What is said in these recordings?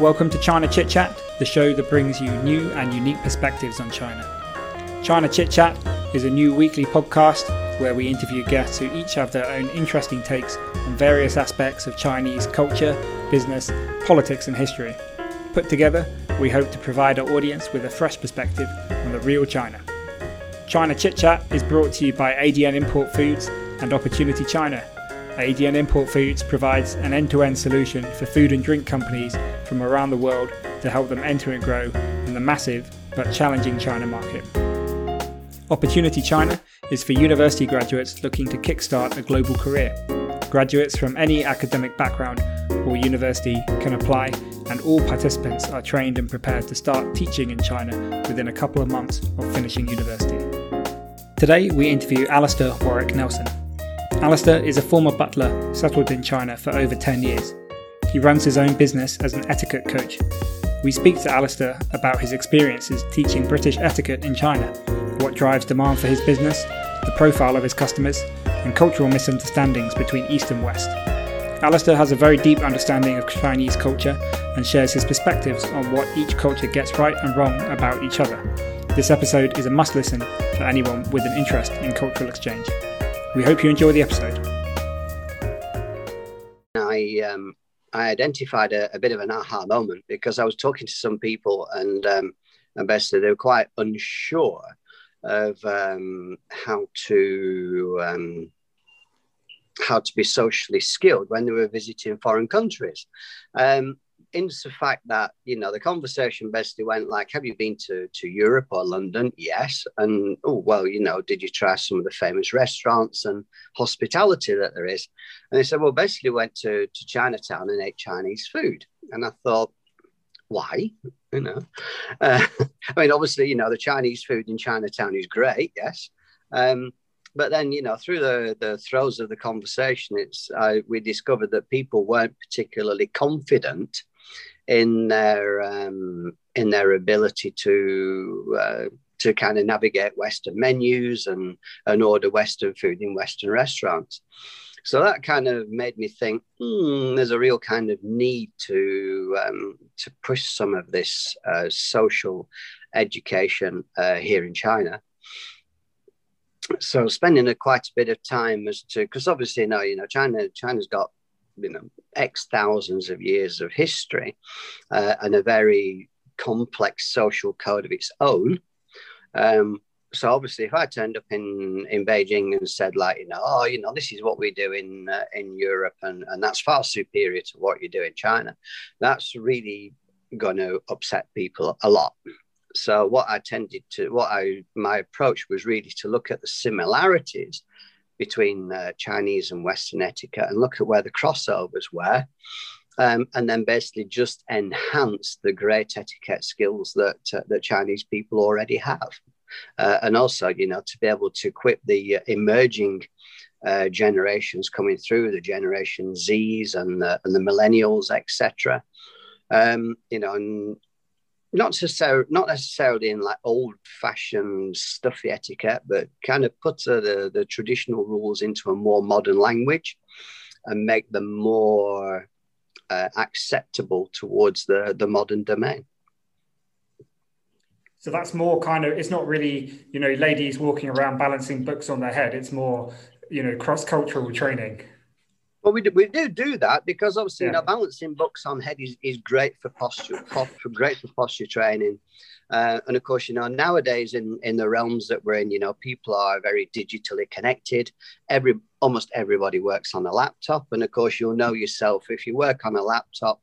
Welcome to China Chit Chat, the show that brings you new and unique perspectives on China. China Chit Chat is a new weekly podcast where we interview guests who each have their own interesting takes on various aspects of Chinese culture, business, politics, and history. Put together, we hope to provide our audience with a fresh perspective on the real China. China Chit Chat is brought to you by ADN Import Foods and Opportunity China. ADN Import Foods provides an end to end solution for food and drink companies from around the world to help them enter and grow in the massive but challenging China market. Opportunity China is for university graduates looking to kickstart a global career. Graduates from any academic background or university can apply, and all participants are trained and prepared to start teaching in China within a couple of months of finishing university. Today, we interview Alistair Warwick Nelson. Alistair is a former butler settled in China for over 10 years. He runs his own business as an etiquette coach. We speak to Alistair about his experiences teaching British etiquette in China, what drives demand for his business, the profile of his customers, and cultural misunderstandings between East and West. Alistair has a very deep understanding of Chinese culture and shares his perspectives on what each culture gets right and wrong about each other. This episode is a must listen for anyone with an interest in cultural exchange. We hope you enjoy the episode. I um, I identified a, a, bit of an aha moment because I was talking to some people and um, and basically they were quite unsure of um, how to um, how to be socially skilled when they were visiting foreign countries. Um, into the fact that you know the conversation basically went like have you been to to europe or london? Yes. And oh well you know did you try some of the famous restaurants and hospitality that there is? And they said well basically went to to chinatown and ate chinese food. And i thought why? You know? Uh, i mean obviously you know the chinese food in chinatown is great yes. Um, but then you know through the the throes of the conversation it's we discovered that people weren't particularly confident in their um, in their ability to uh, to kind of navigate Western menus and and order Western food in Western restaurants. So that kind of made me think hmm, there's a real kind of need to um, to push some of this uh, social education uh, here in China so spending a quite a bit of time as to because obviously know you know China China's got you know x thousands of years of history uh, and a very complex social code of its own. Um, so obviously, if I turned up in in Beijing and said like you know oh you know this is what we do in uh, in Europe and and that's far superior to what you do in China, that's really going to upset people a lot so what I tended to, what I my approach was really to look at the similarities between uh, Chinese and Western etiquette and look at where the crossovers were, um, and then basically just enhance the great etiquette skills that uh, that Chinese people already have, uh, and also you know to be able to equip the uh, emerging. Uh, generations coming through the generation Z's and the, and the millennials, etc. Um, you know, and not necessarily not necessarily in like old fashioned stuffy etiquette, but kind of put uh, the the traditional rules into a more modern language and make them more uh, acceptable towards the the modern domain. So that's more kind of it's not really you know ladies walking around balancing books on their head. It's more you know cross cultural training. Well, we do, we do do that because obviously, yeah. you know, balancing books on head is, is great for posture, for, for great for posture training. Uh, and of course, you know, nowadays in, in the realms that we're in, you know, people are very digitally connected. Every almost everybody works on a laptop, and of course, you'll know yourself if you work on a laptop.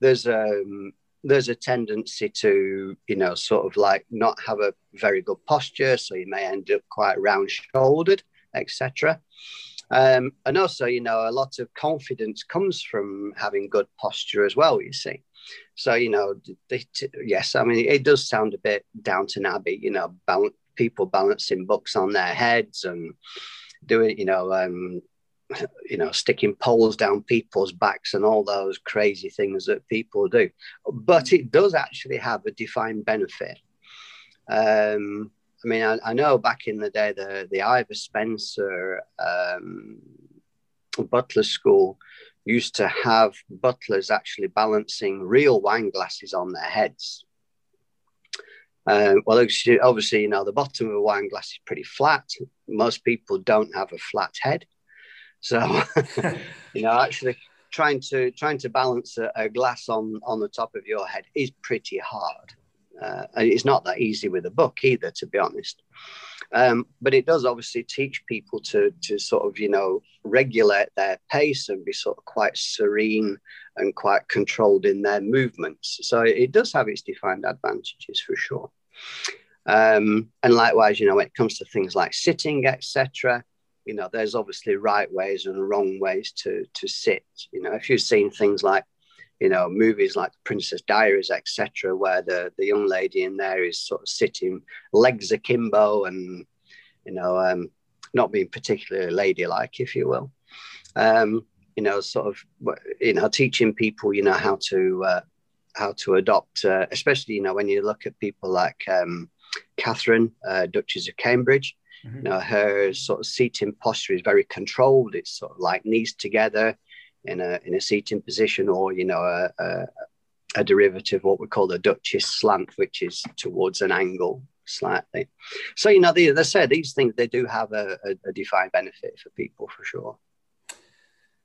There's a um, there's a tendency to, you know, sort of like not have a very good posture, so you may end up quite round shouldered, etc. Um, and also, you know, a lot of confidence comes from having good posture as well, you see. So, you know, they, yes, I mean, it does sound a bit Downton Abbey, you know, people balancing books on their heads and doing, you know, um, you know, sticking poles down people's backs and all those crazy things that people do. But it does actually have a defined benefit. Um, I mean, I, I, know back in the day, the the Ivor Spencer um, butler school used to have butlers actually balancing real wine glasses on their heads. Uh, well, obviously, you know, the bottom of a wine glass is pretty flat. Most people don't have a flat head. So, you know, actually trying to trying to balance a, a, glass on on the top of your head is pretty hard. Uh, it's not that easy with a book either, to be honest. Um, but it does obviously teach people to to sort of you know regulate their pace and be sort of quite serene and quite controlled in their movements. So it does have its defined advantages for sure. Um, and likewise, you know, when it comes to things like sitting, etc., you know, there's obviously right ways and wrong ways to to sit. You know, if you've seen things like you know, movies like Princess Diaries, etc., where the, the young lady in there is sort of sitting legs akimbo and, you know, um, not being particularly ladylike, if you will. Um, you know, sort of, you know, teaching people, you know, how to uh, how to adopt, uh, especially, you know, when you look at people like um, Catherine, uh, Duchess of Cambridge. Mm-hmm. You know, her sort of seating posture is very controlled. It's sort of like knees together in a in a seating position, or you know a, a, a derivative, what we call the Duchess slant, which is towards an angle slightly. So you know, they, they say these things they do have a, a, a defined benefit for people for sure.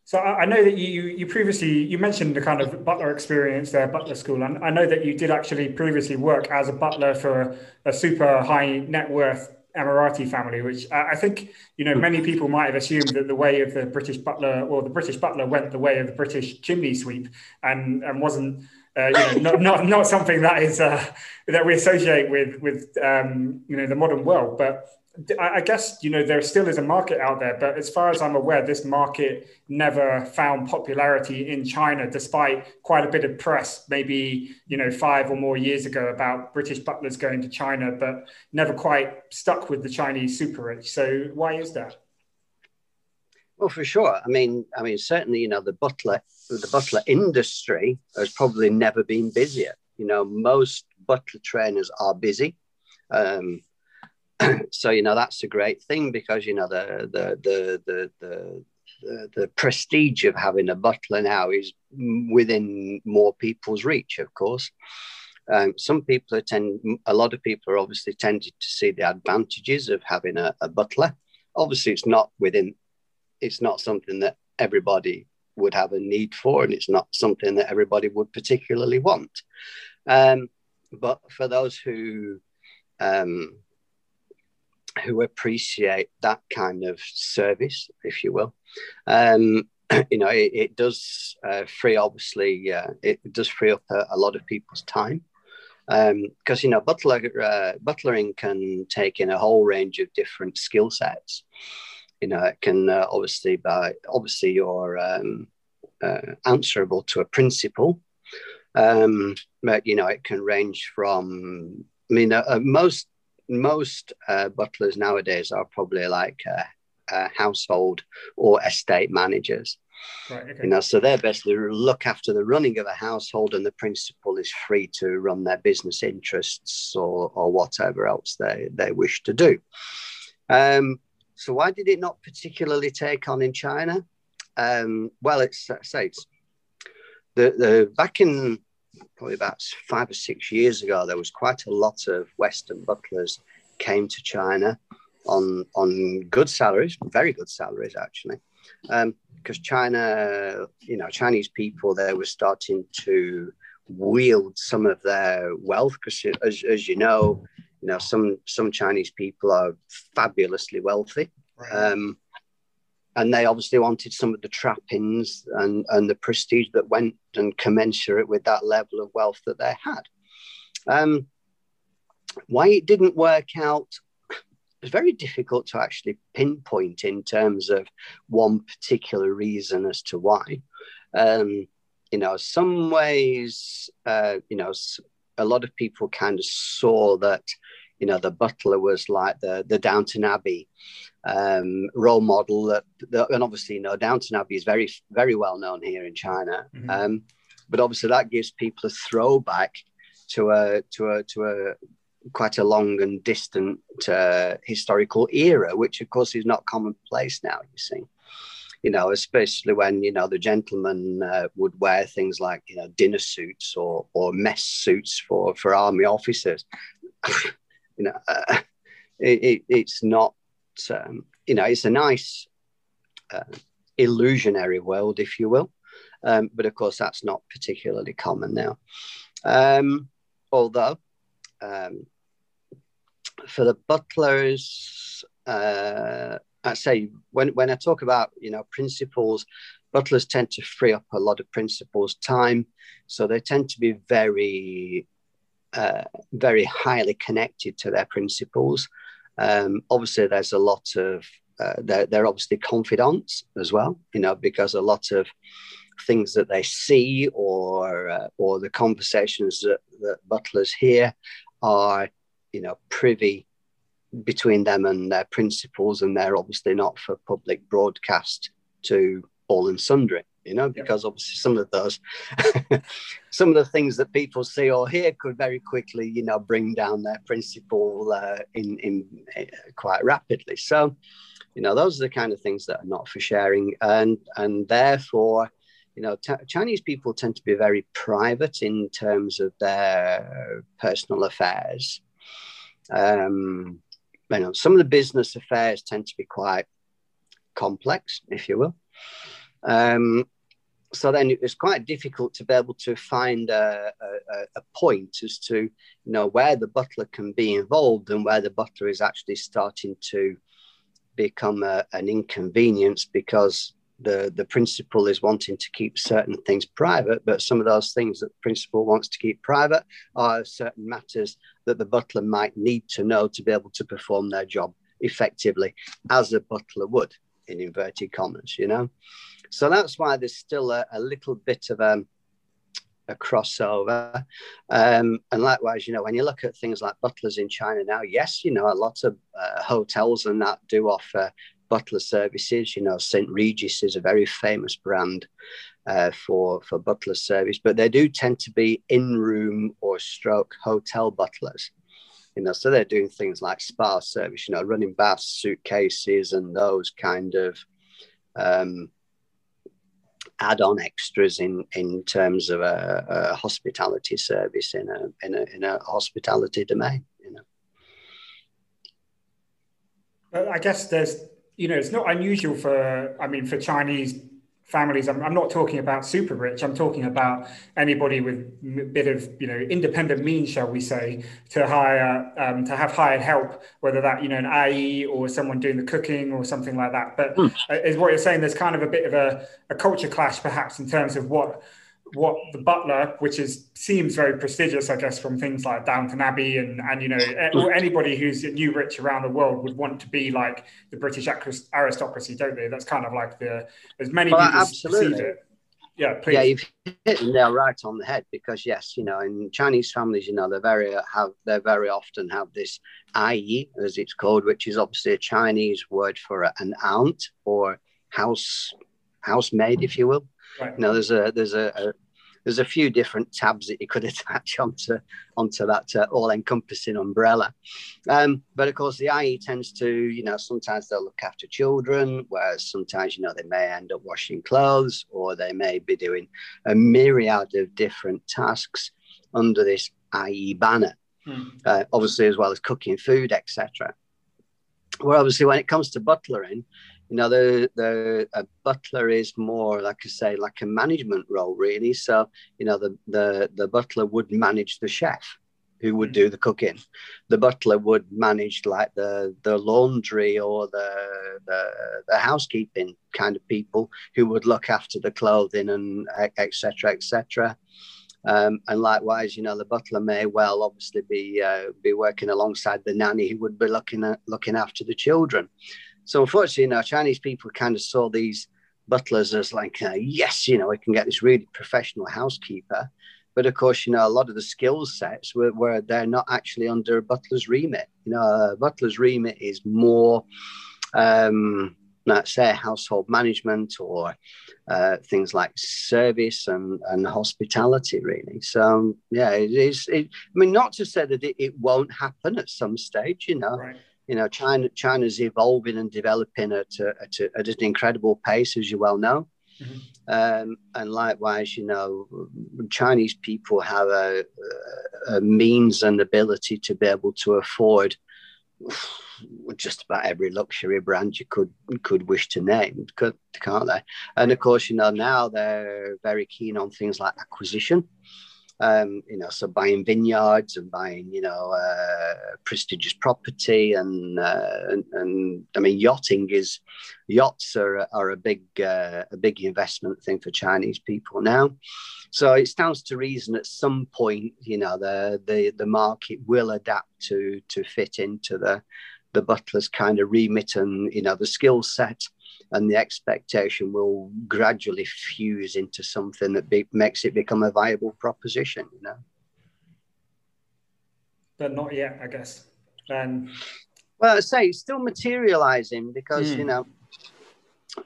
So I know that you you previously you mentioned the kind of butler experience there, butler school, and I know that you did actually previously work as a butler for a super high net worth Emirati family, which I think you know many people might have assumed that the way of the British butler or the British butler went the way of the British chimney sweep, and and wasn't uh, you know not, not not something that is uh, that we associate with with um, you know the modern world, but I guess you know there still is a market out there, but as far as I'm aware, this market never found popularity in China, despite quite a bit of press, maybe you know five or more years ago about British butlers going to China, but never quite stuck with the Chinese super rich. So why is that? Well, for sure. I mean, I mean, certainly, you know, the butler, the butler industry has probably never been busier. You know, most butler trainers are busy. Um, so you know that's a great thing because you know the the the the, the the, the, prestige of having a butler now is within more people's reach, of course. Um, some people attend, a lot of people are obviously tended to see the advantages of having a, a, butler. Obviously, it's not within, it's not something that everybody would have a need for, and it's not something that everybody would particularly want. Um, but for those who um, who appreciate that kind of service, if you will. Um, you know, it, it does uh, free, obviously, uh, it does free up a, a lot of people's time. Because, um, you know, butler, uh, butlering can take in a whole range of different skill sets. You know, it can uh, obviously, by obviously, you're um, uh, answerable to a principal. Um, but, you know, it can range from, I mean, uh, most most uh, butlers nowadays are probably like uh, uh, household or estate managers. Right, okay. You know, so they're basically look after the running of a household, and the principal is free to run their business interests or, or whatever else they, they wish to do. Um, so why did it not particularly take on in China? Um, well, it's say it's the the back in probably about five or six years ago, there was quite a lot of Western butlers came to China on on good salaries, very good salaries actually, because um, China, you know, Chinese people they were starting to wield some of their wealth because, as, as you know, you know some some Chinese people are fabulously wealthy. Right. Um, and they obviously wanted some of the trappings and, and the prestige that went and commensurate with that level of wealth that they had. Um, why it didn't work out it's very difficult to actually pinpoint in terms of one particular reason as to why. Um, you know, some ways, uh, you know, a lot of people kind of saw that, you know, the butler was like the the Downton Abbey um, role model that, that, and obviously, you know, Downton Abbey is very, very well known here in China. Mm-hmm. Um, but obviously, that gives people a throwback to a to a to a quite a long and distant uh, historical era, which of course is not commonplace now. You see, you know, especially when you know the gentlemen uh, would wear things like you know dinner suits or or mess suits for for army officers. You know, uh, it, it, it's not. Um, you know, it's a nice uh, illusionary world, if you will. Um, but of course, that's not particularly common now. Um, although, um, for the butlers, uh, I say when, when I talk about you know principals, butlers tend to free up a lot of principals' time, so they tend to be very, uh, very highly connected to their principals. Um, obviously, there's a lot of uh, they're, they're obviously confidants as well, you know, because a lot of things that they see or uh, or the conversations that, that butlers hear are, you know, privy between them and their principals, and they're obviously not for public broadcast to all and sundry you know, because obviously some of those, some of the things that people see or hear could very quickly, you know, bring down their principal uh, in in uh, quite rapidly. So, you know, those are the kind of things that are not for sharing, and and therefore, you know, t- Chinese people tend to be very private in terms of their personal affairs. Um, you know, some of the business affairs tend to be quite complex, if you will. Um, so then it's quite difficult to be able to find a, a, a, point as to you know where the butler can be involved and where the butler is actually starting to become a, an inconvenience because the the principal is wanting to keep certain things private but some of those things that the principal wants to keep private are certain matters that the butler might need to know to be able to perform their job effectively as a butler would in inverted commas you know so that's why there's still a, a little bit of um, a crossover. Um, and likewise, you know, when you look at things like butlers in China now, yes, you know, a lot of uh, hotels and that do offer butler services. You know, St. Regis is a very famous brand uh, for for butler service, but they do tend to be in room or stroke hotel butlers. You know, so they're doing things like spa service, you know, running baths, suitcases, and those kind of um, add-on extras in in terms of a, a, hospitality service in a in a in a hospitality domain. You know. I guess there's you know it's not unusual for I mean for Chinese families. I'm, I'm, not talking about super rich. I'm talking about anybody with a bit of you know independent means shall we say to hire um, to have hired help whether that you know an ayi or someone doing the cooking or something like that. But mm. is what you're saying there's kind of a bit of a, a culture clash perhaps in terms of what what the butler, which is seems very prestigious, I guess, from things like Downton Abbey and and you know or anybody who's new rich around the world would want to be like the British aristocracy, don't they? That's kind of like the as many well, people absolutely. perceive it. Yeah, please. Yeah, you've hit the nail right on the head because yes, you know, in Chinese families, you know, they're very uh, have they very often have this ayi as it's called, which is obviously a Chinese word for an aunt or house housemaid, if you will. Right. You know, there's a there's a, a, there's a few different tabs that you could attach onto onto that uh, all-encompassing umbrella. Um, but of course, the ayi tends to, you know, sometimes they'll look after children, whereas sometimes, you know, they may end up washing clothes or they may be doing a myriad of different tasks under this ayi banner. Hmm. Uh, obviously, as well as cooking food, etc. Well, obviously, when it comes to butlering, you know the the a butler is more like I say like a management role really. So you know the the the butler would manage the chef who would do the cooking. The butler would manage like the the laundry or the the, the housekeeping kind of people who would look after the clothing and etc etc um, and likewise, you know, the butler may well obviously be uh, be working alongside the nanny who would be looking at looking after the children. So unfortunately, you know, Chinese people kind of saw these butlers as like, uh, yes, you know, we can get this really professional housekeeper. But of course, you know, a lot of the skill sets were, where they're not actually under a butler's remit. You know, a butler's remit is more, um, let's say, household management or uh, things like service and, and hospitality, really. So, yeah, it is. It, I mean, not to say that it, it won't happen at some stage, you know. Right You know, China China's evolving and developing at, a, at, a, at an incredible pace, as you well know. Mm-hmm. Um, and likewise, you know, Chinese people have a, a, means and ability to be able to afford just about every luxury brand you could could wish to name, could, can't they? And of course, you know, now they're very keen on things like acquisition um, you know, so buying vineyards and buying, you know, uh, prestigious property and, uh, and, and I mean, yachting is yachts are, are a big uh, a big investment thing for Chinese people now. So it stands to reason at some point, you know, the the the market will adapt to to fit into the the butler's kind of remit and you know the skill set and the expectation will gradually fuse into something that be, makes it become a viable proposition you know but not yet i guess and well i say it's still materializing because mm. you hmm. know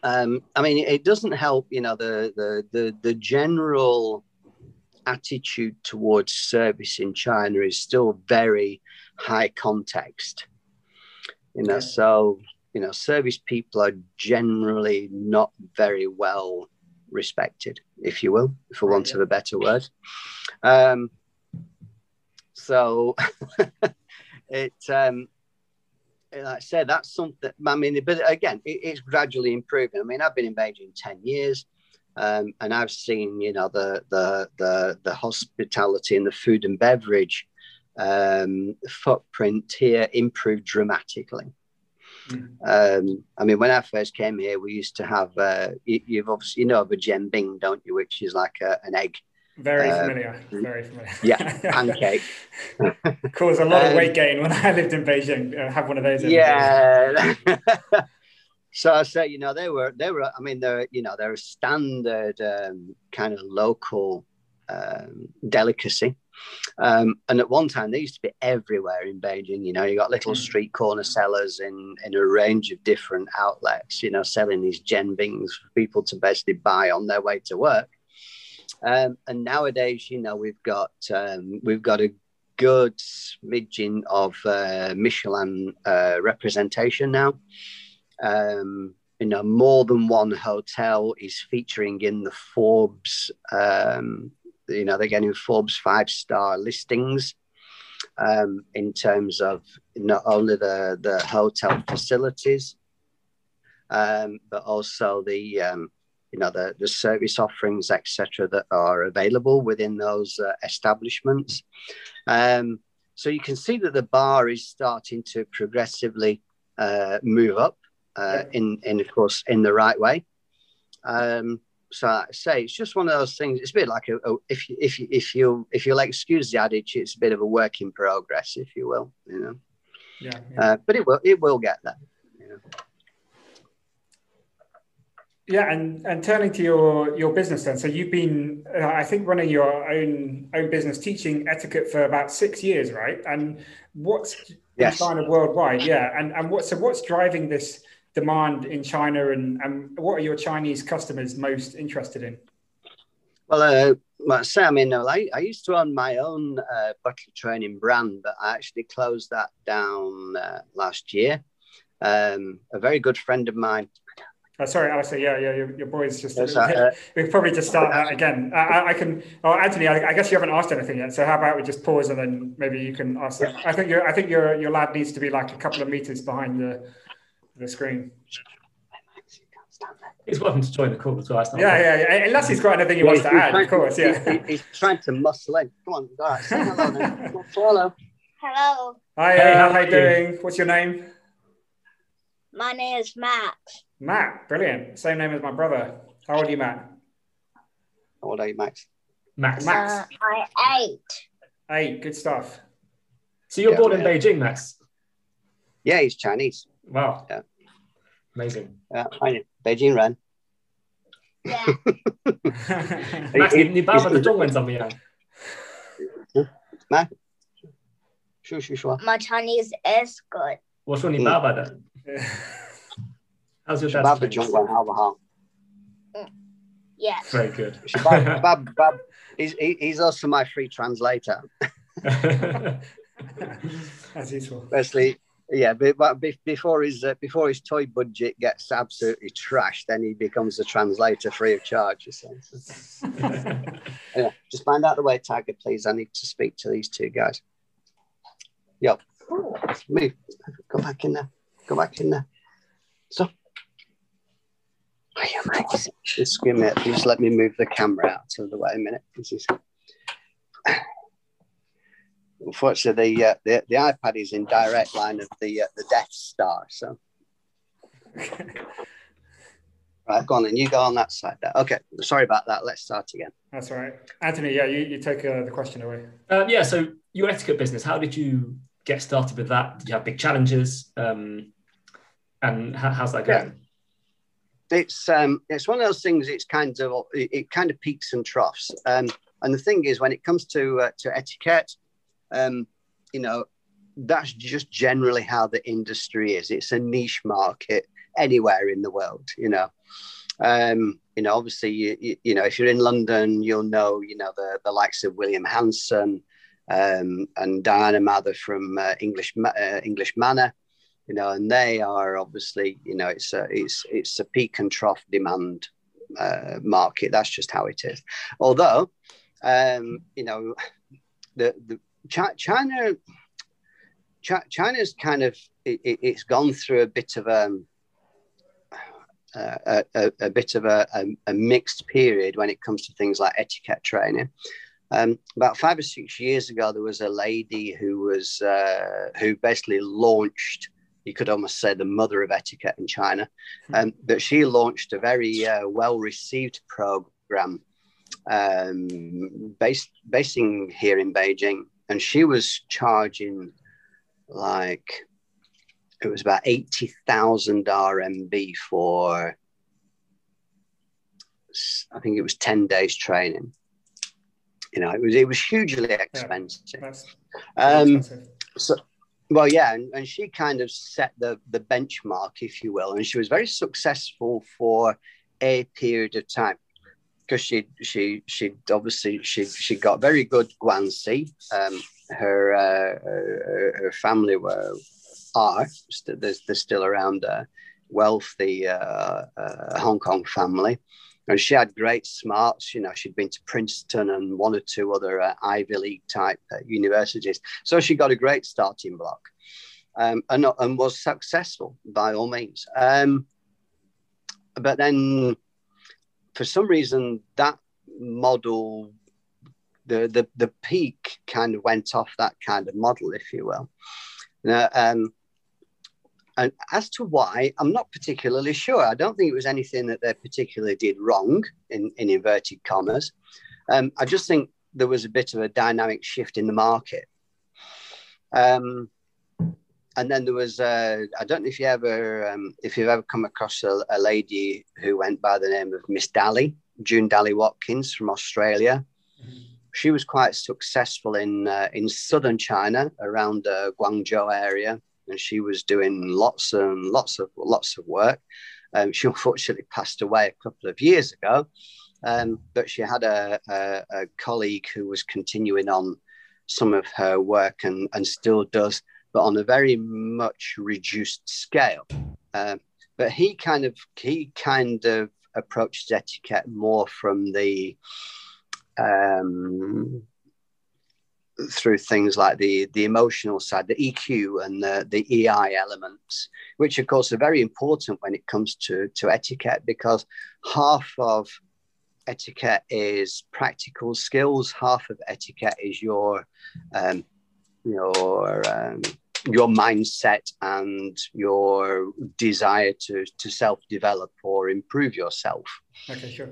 um, I mean, it doesn't help, you know, the, the the the general attitude towards service in China is still very high context. You know, yeah. so you know, service people are generally not very well respected, if you will, for want of a better word. Um, so it, um, like I said, that's something. I mean, but again, it, it's gradually improving. I mean, I've been in Beijing ten years, um, and I've seen, you know, the the the the hospitality and the food and beverage um, footprint here improved dramatically. Mm. Um, I mean, when I first came here, we used to have uh, you, have obviously you know of a jianbing, don't you? Which is like a, an egg. Very uh, familiar. Very familiar. Yeah, pancake. Caused a lot of weight um, gain when I lived in Beijing. I have one of those. Yeah. so I say, you know, they were they were. I mean, they're you know they're a standard um, kind of local um, delicacy. Um, and at one time, they used to be everywhere in Beijing. You know, you got little hmm. street corner sellers in, in a range of different outlets, you know, selling these jianbings for people to basically buy on their way to work. Um, and nowadays, you know, we've got um, we've got a good smidgen of uh, Michelin uh, representation now. Um, you know, more than one hotel is featuring in the Forbes um, you know they're getting Forbes five star listings um, in terms of not only the the hotel facilities, um, but also the um, you know the the service offerings etc. that are available within those uh, establishments. Um, so you can see that the bar is starting to progressively uh, move up uh, in in of course in the right way. Um, so I say it's just one of those things. It's a bit like a, a, if you, if you, if you if you'll excuse the adage, it's a bit of a work in progress, if you will. You know. Yeah. yeah. Uh, but it will it will get there. You know? Yeah, and and turning to your your business then. So you've been, uh, I think, running your own own business, teaching etiquette for about six years, right? And what's yes. kind of worldwide? Yeah, and and what so what's driving this? Demand in China, and, and what are your Chinese customers most interested in? Well, uh, Sam, you know, I, I used to own my own uh, butler training brand, but I actually closed that down uh, last year. Um, a very good friend of mine. Oh, sorry, Alistair. Yeah, yeah, your, your boy's just. Uh, we probably just start that again. I, I can. Oh, Anthony, I, I, guess you haven't asked anything yet. So how about we just pause and then maybe you can ask. I think your I think your your lad needs to be like a couple of meters behind the the screen. He's welcome to join the call as well. Yeah, yeah, yeah, Unless he's got anything he yeah, wants to add, of course. Yeah. He's, he's, trying to muscle in. Come on, all right. Say hello then. hello. Hello. Hi, hey, uh, how are you doing? What's your name? My name is Matt. Matt, brilliant. Same name as my brother. How old are you, Matt? How old are you, Max? Max. Max. Uh, I eight. Eight, good stuff. So you're yeah, born in Beijing, Max? Yeah, he's Chinese. Wow. Yeah. Amazing. Yeah, I Beijing run. Yeah. Max, 你你爸爸的中文怎么样？来，叔叔说。My Chinese is good. 我说你爸爸的。How's your dad's 爸爸中文好不好？Yes. Very good. Bob, Bob, Bob, he's, he, he's also my free translator. That's useful. Firstly, yeah, but, before his uh, before his toy budget gets absolutely trashed, then he becomes a translator free of charge. yeah, just find out the way, Tiger, please. I need to speak to these two guys. Yo, move. Go back in there. Go back in there. So, oh, yeah, mate. Just give me. Just let me move the camera out of the way a minute. This unfortunately, the, uh, the, the iPad is in direct line of the uh, the Death Star. So, right, go on, and you go on that side. There. Okay, sorry about that. Let's start again. That's all right, Anthony. Yeah, you, you take uh, the question away. Um, yeah. So your etiquette business. How did you get started with that? Did you have big challenges? Um, and how, how's that going? Yeah. It's um, it's one of those things. It's kind of it, it kind of peaks and troughs. Um, and the thing is, when it comes to uh, to etiquette, um, you know, that's just generally how the industry is. It's a niche market anywhere in the world, you know. Um, you know, obviously, you, you, you, know, if you're in London, you'll know, you know, the, the likes of William Hanson um, and Diana Mather from uh, English uh, English Manner, you know, and they are obviously, you know, it's a it's it's a peak and trough demand uh, market. That's just how it is. Although, um, you know, the, the China, China's kind of it, has gone through a bit of um, a, a, a, bit of a, a, mixed period when it comes to things like etiquette training. Um, about five or six years ago, there was a lady who was uh, who basically launched. You could almost say the mother of etiquette in China, hmm. um, but she launched a very uh, well received program um, based basing here in Beijing and she was charging like it was about 80,000 RMB for I think it was 10 days training. You know, it was it was hugely expensive. Yeah, um, expensive. So well, yeah, and, and she kind of set the the benchmark, if you will, and she was very successful for a period of time because she she she obviously she she got very good guanxi. Um, her, uh, her, her family were are they're, they're still around a wealthy uh, uh, Hong Kong family. And she had great smarts. You know, she'd been to Princeton and one or two other uh, Ivy League type uh, universities. So she got a great starting block um, and, and was successful by all means. Um, but then for some reason that model the the the peak kind of went off that kind of model if you will. Now, um, and as to why i'm not particularly sure. I don't think it was anything that they particularly did wrong in, in inverted commas. Um, i just think there was a bit of a dynamic shift in the market. Um, and then there was uh, I don't know if you ever um, if you've ever come across a, a, lady who went by the name of Miss Dally, June Dally Watkins from Australia. Mm-hmm. She was quite successful in uh, in southern China around the Guangzhou area, and she was doing lots and lots of lots of work. Um, she unfortunately passed away a couple of years ago, um, but she had a, a, a colleague who was continuing on some of her work and, and still does but on a very much reduced scale. Um, but he kind of he kind of approached etiquette more from the um, through things like the the emotional side, the EQ and the the EI elements, which of course are very important when it comes to to etiquette because half of etiquette is practical skills, half of etiquette is your um, your um, your mindset and your desire to to self develop or improve yourself. Okay, sure.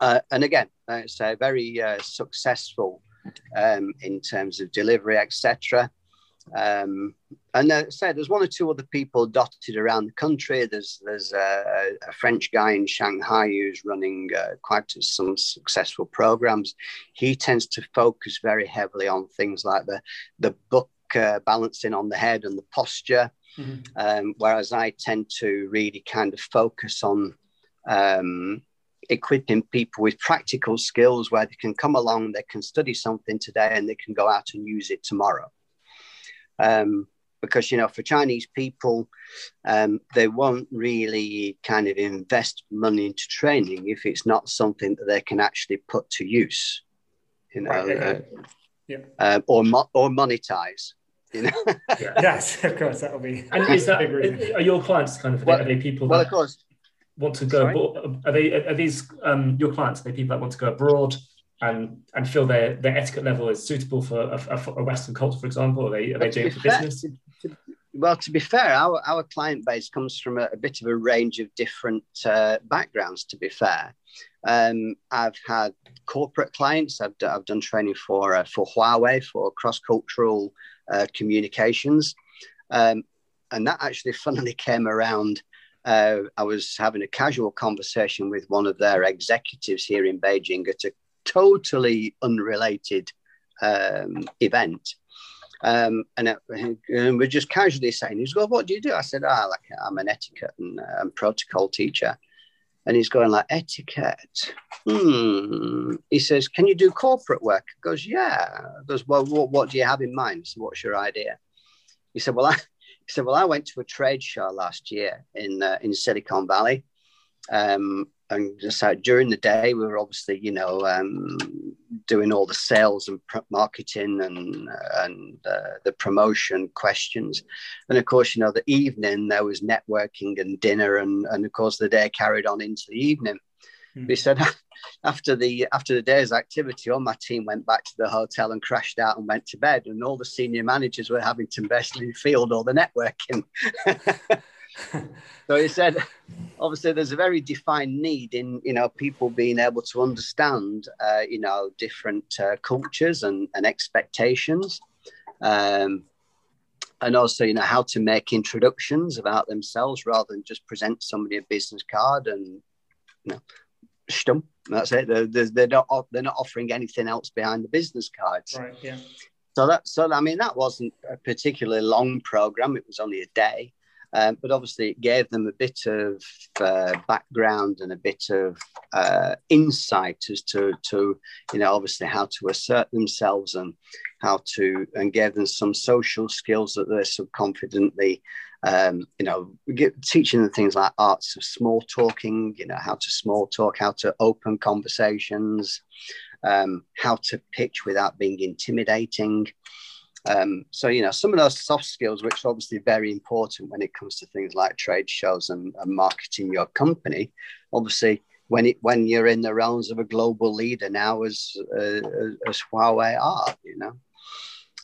Uh, and again, it's a very uh, successful um, in terms of delivery, etc. Um, and uh, so there's one or two other people dotted around the country. There's there's a, a French guy in Shanghai who's running uh, quite some successful programs. He tends to focus very heavily on things like the the book uh, balancing on the head and the posture. Mm-hmm. Um, whereas I tend to really kind of focus on um, equipping people with practical skills where they can come along, they can study something today, and they can go out and use it tomorrow. Um, because you know for Chinese people, um, they won't really kind of invest money into training if it's not something that they can actually put to use, you know, Right, uh, Yeah. uh, or mo- or monetize. You know, Yeah. Yes, of course, that'll be. And is that are your clients kind of Well- are they people well, that of course, want to go Sorry? abroad? Are they are these um, your clients? Are they people that want to go abroad and and feel their their etiquette level is suitable for a, a, a Western culture, for example? Are they are they doing it for fair- business? to- to- well, to be fair, our, our client base comes from a, a bit of a range of different uh, backgrounds, to be fair. Um, I've had corporate clients, I've, d- I've done training for, uh, for Huawei for cross cultural uh, communications. Um, and that actually funnily came around. Uh, I was having a casual conversation with one of their executives here in Beijing at a totally unrelated um, event. Um, and, it, and we're just casually saying, he's going, what do you do? I said, ah, like I'm an etiquette and um, protocol teacher. And he's going like etiquette. Hmm. He says, can you do corporate work? I goes, yeah. I goes, well, what, what do you have in mind? So what's your idea? He said, well, I, he said, well, I went to a trade show last year in uh, in Silicon Valley. Um, and just uh, during the day, we were obviously, you know, um, doing all the sales and marketing and and uh, the promotion questions, and of course, you know, the evening there was networking and dinner, and and of course, the day carried on into the evening. Hmm. He said after the after the day's activity, all my team went back to the hotel and crashed out and went to bed, and all the senior managers were having to basically field all the networking. so he said, obviously, there's a very defined need in you know people being able to understand uh, you know different uh, cultures and, and expectations. Um, and also, you know, how to make introductions about themselves rather than just present somebody a business card and, you know, stump. That's it. They're, they're, they're not they're not offering anything else behind the business cards. Right, yeah. So that so I mean that wasn't a particularly long program. It was only a day, um, but obviously it gave them a bit of uh, background and a bit of uh, insight as to to you know obviously how to assert themselves and how to and gave them some social skills that they're so confidently um, you know, get, teaching them things like arts of small talking, you know, how to small talk, how to open conversations, um, how to pitch without being intimidating. Um, so, you know, some of those soft skills, which are obviously very important when it comes to things like trade shows and, and marketing your company, obviously. When it when you're in the realms of a global leader now, as uh, as Huawei are, you know,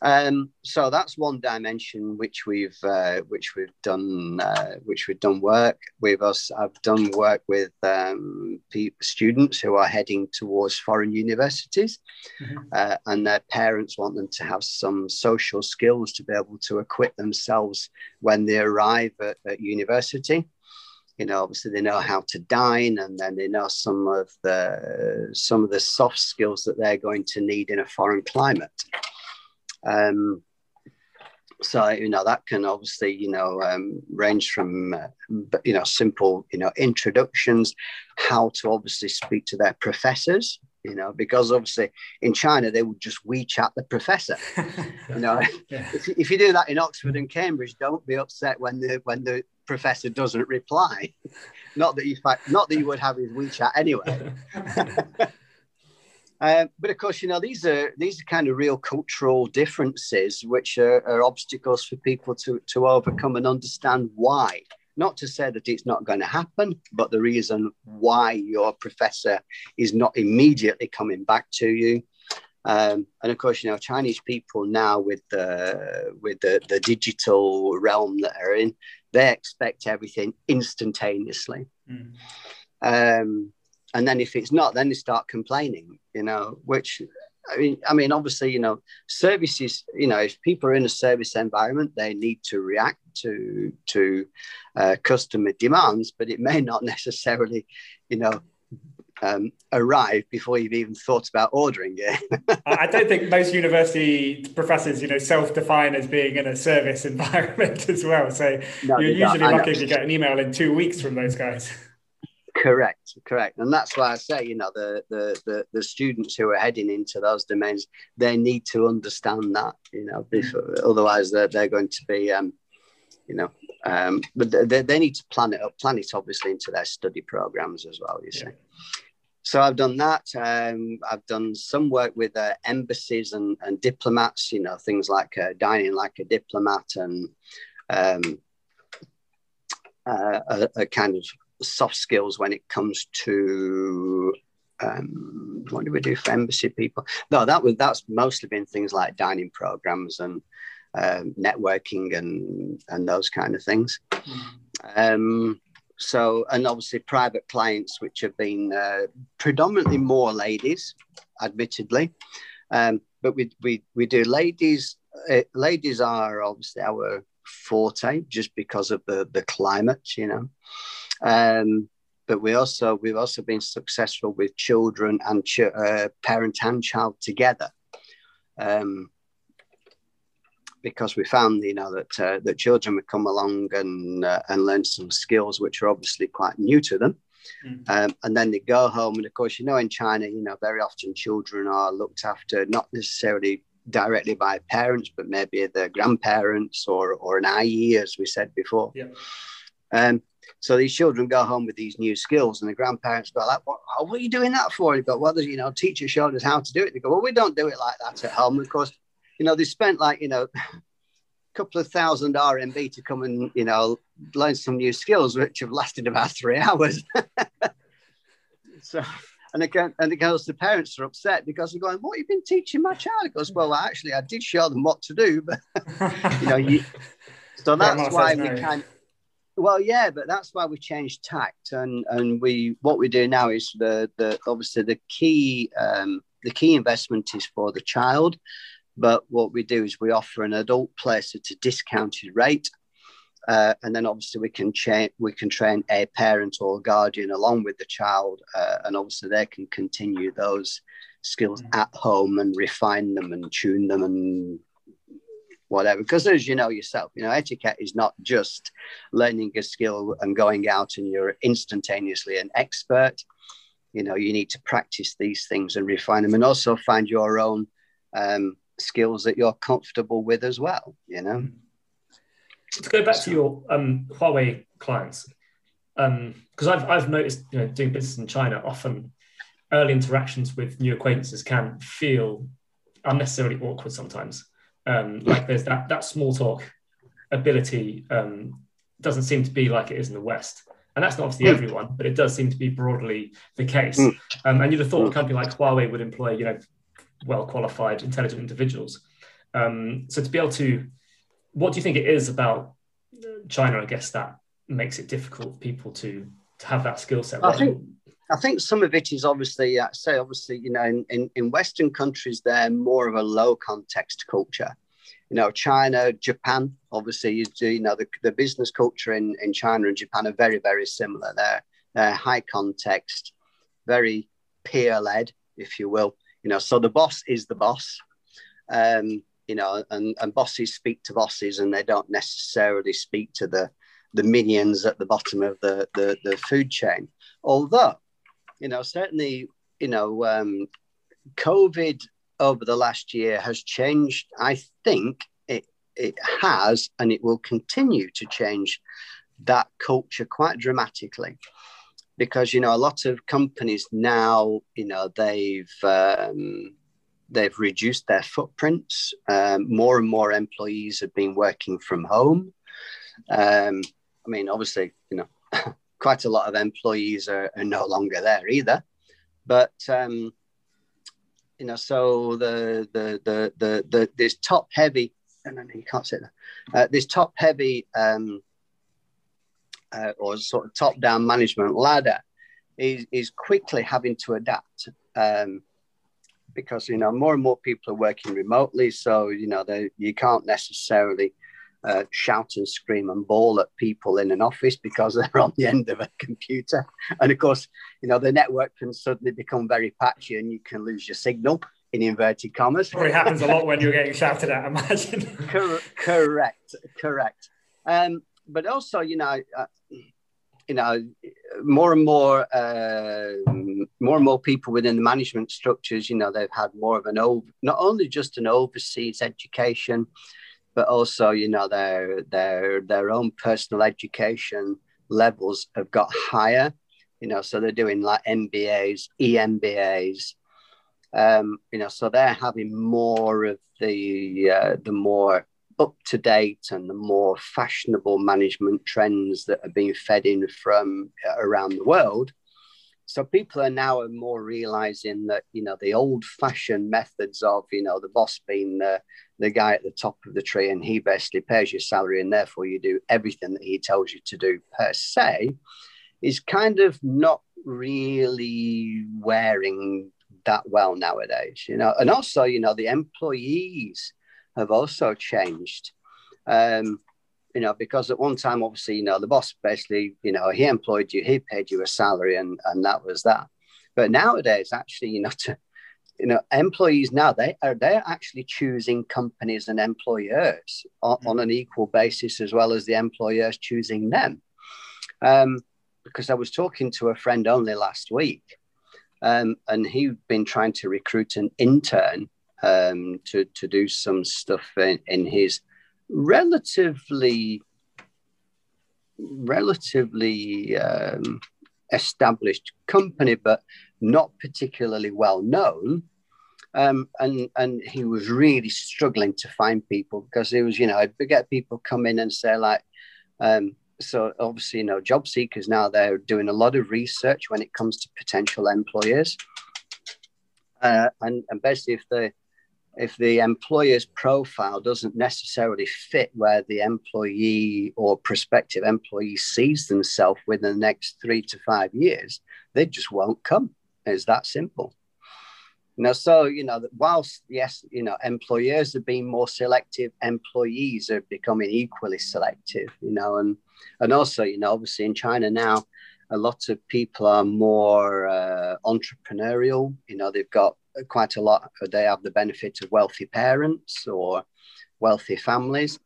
um, so that's one dimension which we've uh, which we've done uh, which we've done work with us. I've done work with um, students who are heading towards foreign universities, Mhm. uh, and their parents want them to have some social skills to be able to equip themselves when they arrive at, at university. You know, obviously they know how to dine, and then they know some of the some of the soft skills that they're going to need in a foreign climate. Um, so you know that can obviously you know um, range from uh, you know simple you know introductions, how to obviously speak to their professors. You know because obviously in China they would just WeChat the professor. You know yeah. if, you- if you do that in Oxford and Cambridge, don't be upset when the when the professor doesn't reply. Not that you not that you would have his WeChat anyway. Um, but of course, you know these are these are kind of real cultural differences, which are, are obstacles for people to to overcome and understand why. Not to say that it's not going to happen, but the reason why your professor is not immediately coming back to you. Um, and of course, you know Chinese people now with the with the, the digital realm that are in, they expect everything instantaneously. Mm. Um, and then if it's not, then they start complaining, you know, which I mean, I mean, obviously, you know, services, you know, if people are in a service environment, they need to react to to uh, customer demands, but it may not necessarily, you know, um, arrive before you've even thought about ordering it. I don't think most university professors, you know, self-define as being in a service environment as well. So No, you're usually lucky if you get an email in two weeks from those guys. Correct, correct, and that's why I say, you know, the, the the the students who are heading into those domains, they need to understand that, you know, before, otherwise they're, they're going to be, um, you know, um, but they, they need to plan it up, plan it obviously into their study programs as well. You see. Yeah. So I've done that. Um, I've done some work with uh, embassies and, and diplomats. You know, things like uh, dining like a diplomat and um, uh, a, a kind of soft skills when it comes to um, what do we do for embassy people? No, that was that's mostly been things like dining programs and um, networking and and those kind of things. Um, so and obviously private clients, which have been uh, predominantly more ladies, admittedly, um, but we we we do ladies. Uh, ladies are obviously our forte just because of the the climate, you know. Um, but we also we've also been successful with children and ch- uh, parent and child together, um, because we found you know that uh, that children would come along and uh, and learn some skills which are obviously quite new to them. Mm. Um, and then they go home, and of course, you know, in China, you know, very often children are looked after not necessarily directly by parents, but maybe their grandparents or or an ayi, as we said before. Yeah. Um, so these children go home with these new skills, and the grandparents go like, "What, oh, what are you doing that for?" And they go, "Well, you know, teacher showed us how to do it." They go, "Well, we don't do it like that at home." Of course, you know, they spent like you know, a couple of thousand RMB to come and you know learn some new skills, which have lasted about three hours. so. And again, and it goes, the parents are upset because they're going, What have you been teaching my child? It goes, Well, actually, I did show them what to do, but you know, you, so that's why we kind well yeah but that's why we changed tact and and we what we do now is the the obviously the key um the key investment is for the child but what we do is we offer an adult place at a discounted rate uh, and then obviously we can train we can train a parent or guardian along with the child uh, and obviously they can continue those skills Mm. at home and refine them and tune them and whatever. Because as you know yourself, you know, etiquette is not just learning a skill and going out and you're instantaneously an expert. You know, you need to practice these things and refine them and also find your own um, skills that you're comfortable with as well, you know. to go back to your um, Huawei clients, because I've, I've noticed, you know, doing business in China, often early interactions with new acquaintances can feel unnecessarily awkward sometimes. Um, like there's that that small talk ability um, doesn't seem to be like it is in the West. And that's not obviously Mm. everyone, but it does seem to be broadly the case. Mm. Um, and you'd have thought a Mm. company like Huawei would employ, you know, well qualified, intelligent individuals. Um, so to be able to, what do you think it is about China? I guess that makes it difficult for people to to have that skill set. I think I think some of it is obviously, uh, say, obviously, you know, in, in, in Western countries, they're more of a low context culture. You know, China, Japan, obviously, you, do, you know, the, the business culture in, in China and Japan are very, very similar. They're, they're high context, very peer led, if you will. You know, so the boss is the boss. Um, you know, and, and bosses speak to bosses and they don't necessarily speak to the, the minions at the bottom of the, the, the food chain. Although, you know, certainly, you know, um, COVID over the last year has changed. I think it it has, and it will continue to change that culture quite dramatically, because you know a lot of companies now, you know, they've um, they've reduced their footprints. Um, more and more employees have been working from home. Um, I mean, obviously, you know. quite a lot of employees are, are no longer there either. But um, you know, so the the the the, the this top heavy, no, no, you can't. Uh, this top heavy um, uh, or sort of top down management ladder is is quickly having to adapt. Um, because you know more and more people are working remotely, so you know they, you can't necessarily uh, shout and scream and bawl at people in an office because they're on the end of a computer. And of course, you know, the network can suddenly become very patchy and you can lose your signal in inverted commas. Probably happens a lot when you're getting shouted at, imagine. Cor- correct, correct. Um, but also, you know, uh, you know, more and more, uh, more and more people within the management structures, you know, they've had more of an over, not only just an overseas education, but also, you know, their their their own personal education levels have got higher. You know, so they're doing like MBAs, EMBAs. Um, you know, so they're having more of the uh, the more up to date and the more fashionable management trends that are being fed in from uh, around the world. So people are now more realizing that you know the old-fashioned methods of you know the boss being the the guy at the top of the tree and he basically pays your salary and therefore you do everything that he tells you to do per se is kind of not really wearing that well nowadays. You know, and also you know the employees have also changed. Um, you know, because at one time, obviously, you know, the boss basically, you know, he employed you, he paid you a salary, and and that was that. But nowadays, actually, you know, to, you know, employees now they are they're actually choosing companies and employers on, on an equal basis as well as the employers choosing them. Um, because I was talking to a friend only last week, um, and he'd been trying to recruit an intern um, to to do some stuff in, in his relatively relatively um, established company, but not particularly well known. Um, and and he was really struggling to find people because it was you know I'd get people come in and say like um, so obviously you know job seekers now they're doing a lot of research when it comes to potential employers uh, and, and basically if they if the employer's profile doesn't necessarily fit where the employee or prospective employee sees themselves within the next three to five years, they just won't come. It's that simple. Know, so you know, whilst yes, you know, employers are being more selective, employees are becoming equally selective. You know, and and also, you know, obviously in China now, a lot of people are more uh, entrepreneurial. You know, they've got quite a lot. They have the benefit of wealthy parents or wealthy families.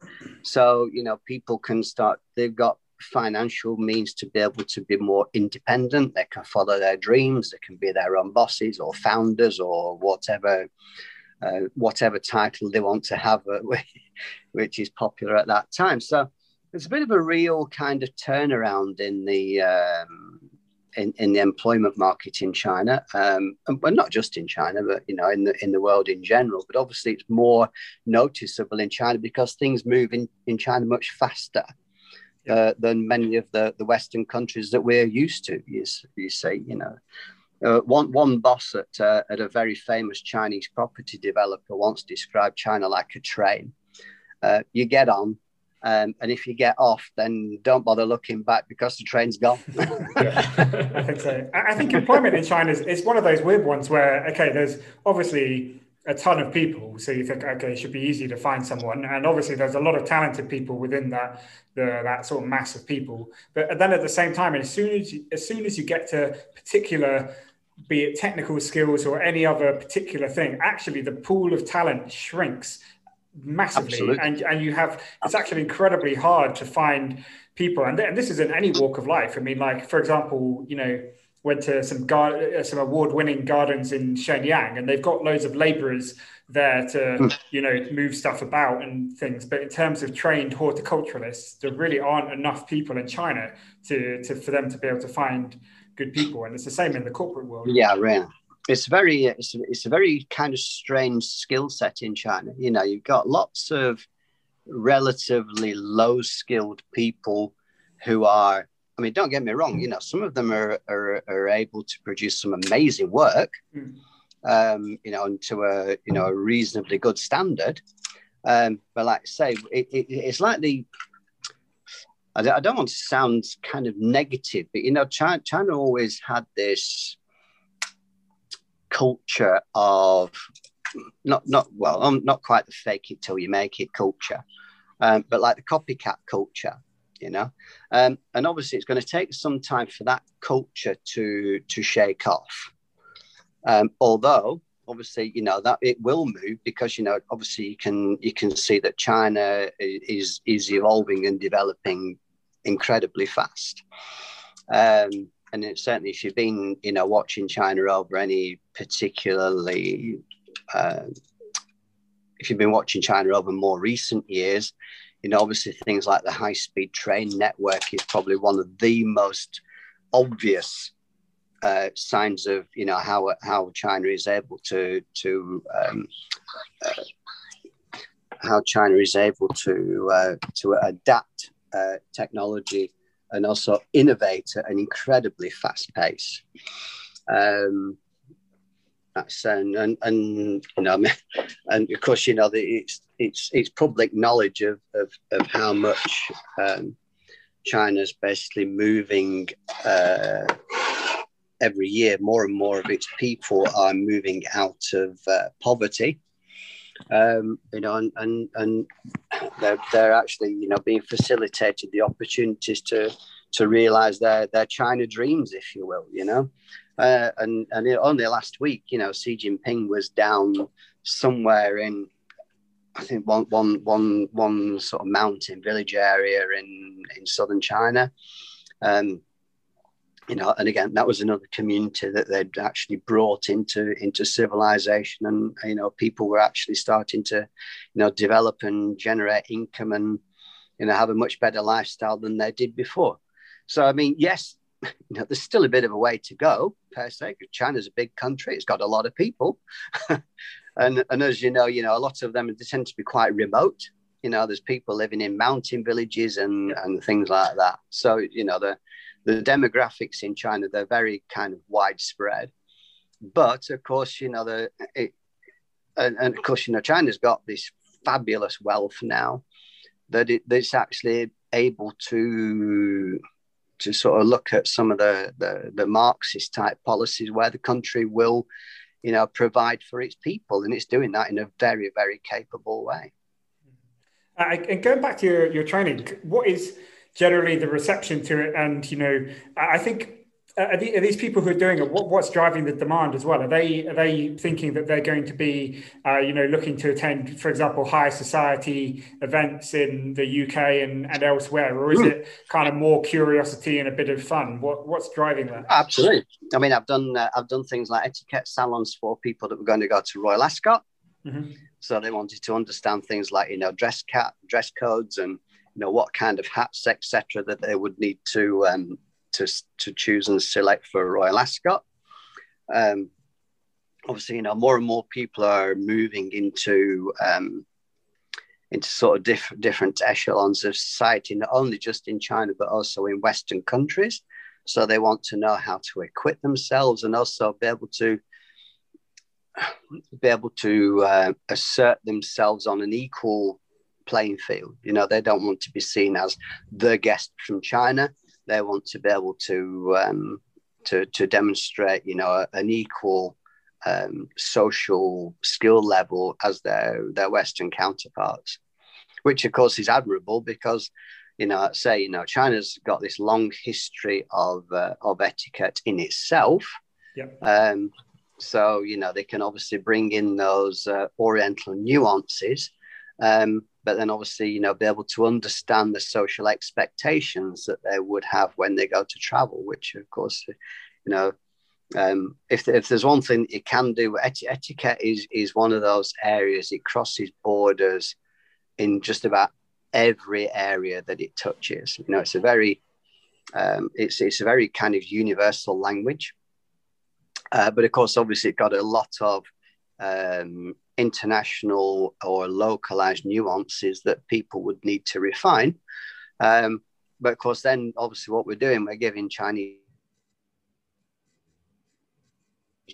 So, you know, people can start, they've got financial means to be able to be more independent. They can follow their dreams. They can be their own bosses or founders or whatever. Uh, whatever title they want to have, uh, which is popular at that time. So it's a bit of a real kind of turnaround in the um, in, in the employment market in China, um, and, well, not just in China, but you know, in the in the world in general. But obviously, it's more noticeable in China because things move in, in China much faster uh, than many of the, the Western countries that we're used to. You, you see, you know. Uh, one one boss at uh, at a very famous Chinese property developer once described China like a train. Uh, you get on, um, and if you get off, then don't bother looking back because the train's gone. I think so. I think employment in China is, is one of those weird ones where, okay, there's obviously a ton of people. So you think, okay, it should be easy to find someone. And obviously there's a lot of talented people within that, the, that sort of mass of people. But then at the same time, as soon as you, as soon as you get to particular, be it technical skills or any other particular thing, actually the pool of talent shrinks massively. Absolutely. and and you have it's actually incredibly hard to find people. And, and this is in any walk of life. I mean like for example you know went to some gar- uh, some award-winning gardens in shenyang and they've got loads of laborers there to mm. you know move stuff about and things. But in terms of trained horticulturalists there really aren't enough people in china to, to for them to be able to find good people. And it's the same in the corporate world. Yeah really it's very it's, it's a very kind of strange skill set in China. You know, you've got lots of relatively low skilled people who are I mean, don't get me wrong, you know, some of them are are, are able to produce some amazing work, mm. um, you know, and to a you know a reasonably good standard. Um, but like I say, it, it, it's like the I don't want to sound kind of negative, but you know, China, China always had this culture of not not well, um, not quite the fake it till you make it culture, um, but like the copycat culture, you know. Um, and obviously, it's going to take some time for that culture to to shake off. Um, although, obviously, you know that it will move because you know, obviously, you can you can see that China is is evolving and developing incredibly fast. Um, and it, certainly if you've been, you know, watching China over any particularly, uh, if you've been watching China over more recent years, you know, obviously things like the high-speed train network is probably one of the most obvious uh, signs of, you know, how how China is able to to um, uh, how China is able to uh, to adapt uh, technology and also innovate at an incredibly fast pace. Um, that's and, and and you know and of course you know the, it's it's it's public knowledge of of, of how much um, China's basically moving uh, every year. More and more of its people are moving out of uh, poverty um, you know, and, and, and they're, they're actually, you know, being facilitated the opportunities to, to realize their, their China dreams, if you will, you know. Uh, and and only last week, you know, Xi Jinping was down somewhere in, I think one one one one sort of mountain village area in in southern China, um, you know, and again, that was another community that they'd actually brought into into civilization, and you know, people were actually starting to, you know, develop and generate income and you know have a much better lifestyle than they did before. So, I mean, yes, you know, there's still a bit of a way to go per se. China's a big country; it's got a lot of people, and and as you know, you know, a lot of them tend to be quite remote. You know, there's people living in mountain villages and and things like that. So, you know, the the demographics in China they're very kind of widespread, but of course you know the it, and, and of course you know China's got this fabulous wealth now that it, it's actually able to to sort of look at some of the, the, the Marxist type policies where the country will, you know, provide for its people, and it's doing that in a very very capable way. Uh, and going back to your, your training, what is generally the reception to it. And, you know, I think uh, are, these people who are doing it what's driving the demand as well are they are they thinking that they're going to be uh, you know looking to attend for example high society events in the uk and, and elsewhere or is mm. it kind of more curiosity and a bit of fun what, what's driving that absolutely i mean i've done uh, i've done things like etiquette salons for people that were going to go to royal ascot mm-hmm. so they wanted to understand things like you know dress cat dress codes and you know what kind of hats etc that they would need to um, to to choose and select for Royal Ascot. Um, obviously, you know more and more people are moving into um, into sort of diff- different echelons of society, not only just in China but also in Western countries. So they want to know how to equip themselves and also be able to be able to uh, assert themselves on an equal playing field. You know, they don't want to be seen as the guest from China. They want to be able to um, to, to demonstrate, you know, an equal um, social skill level as their their Western counterparts, which of course is admirable because, you know, say you know China's got this long history of uh, of etiquette in itself. Yep. Um, so you know they can obviously bring in those uh, Oriental nuances, um, but then obviously you know be able to understand the social expectations that they would have when they go to travel which of course you know um, if, if there's one thing that you can do et- etiquette is is one of those areas it crosses borders in just about every area that it touches. You know it's a very um, it's it's a very kind of universal language. Uh, but of course obviously it got a lot of um, international or localized nuances that people would need to refine. Um, but of course, then obviously, what we're doing, we're giving Chinese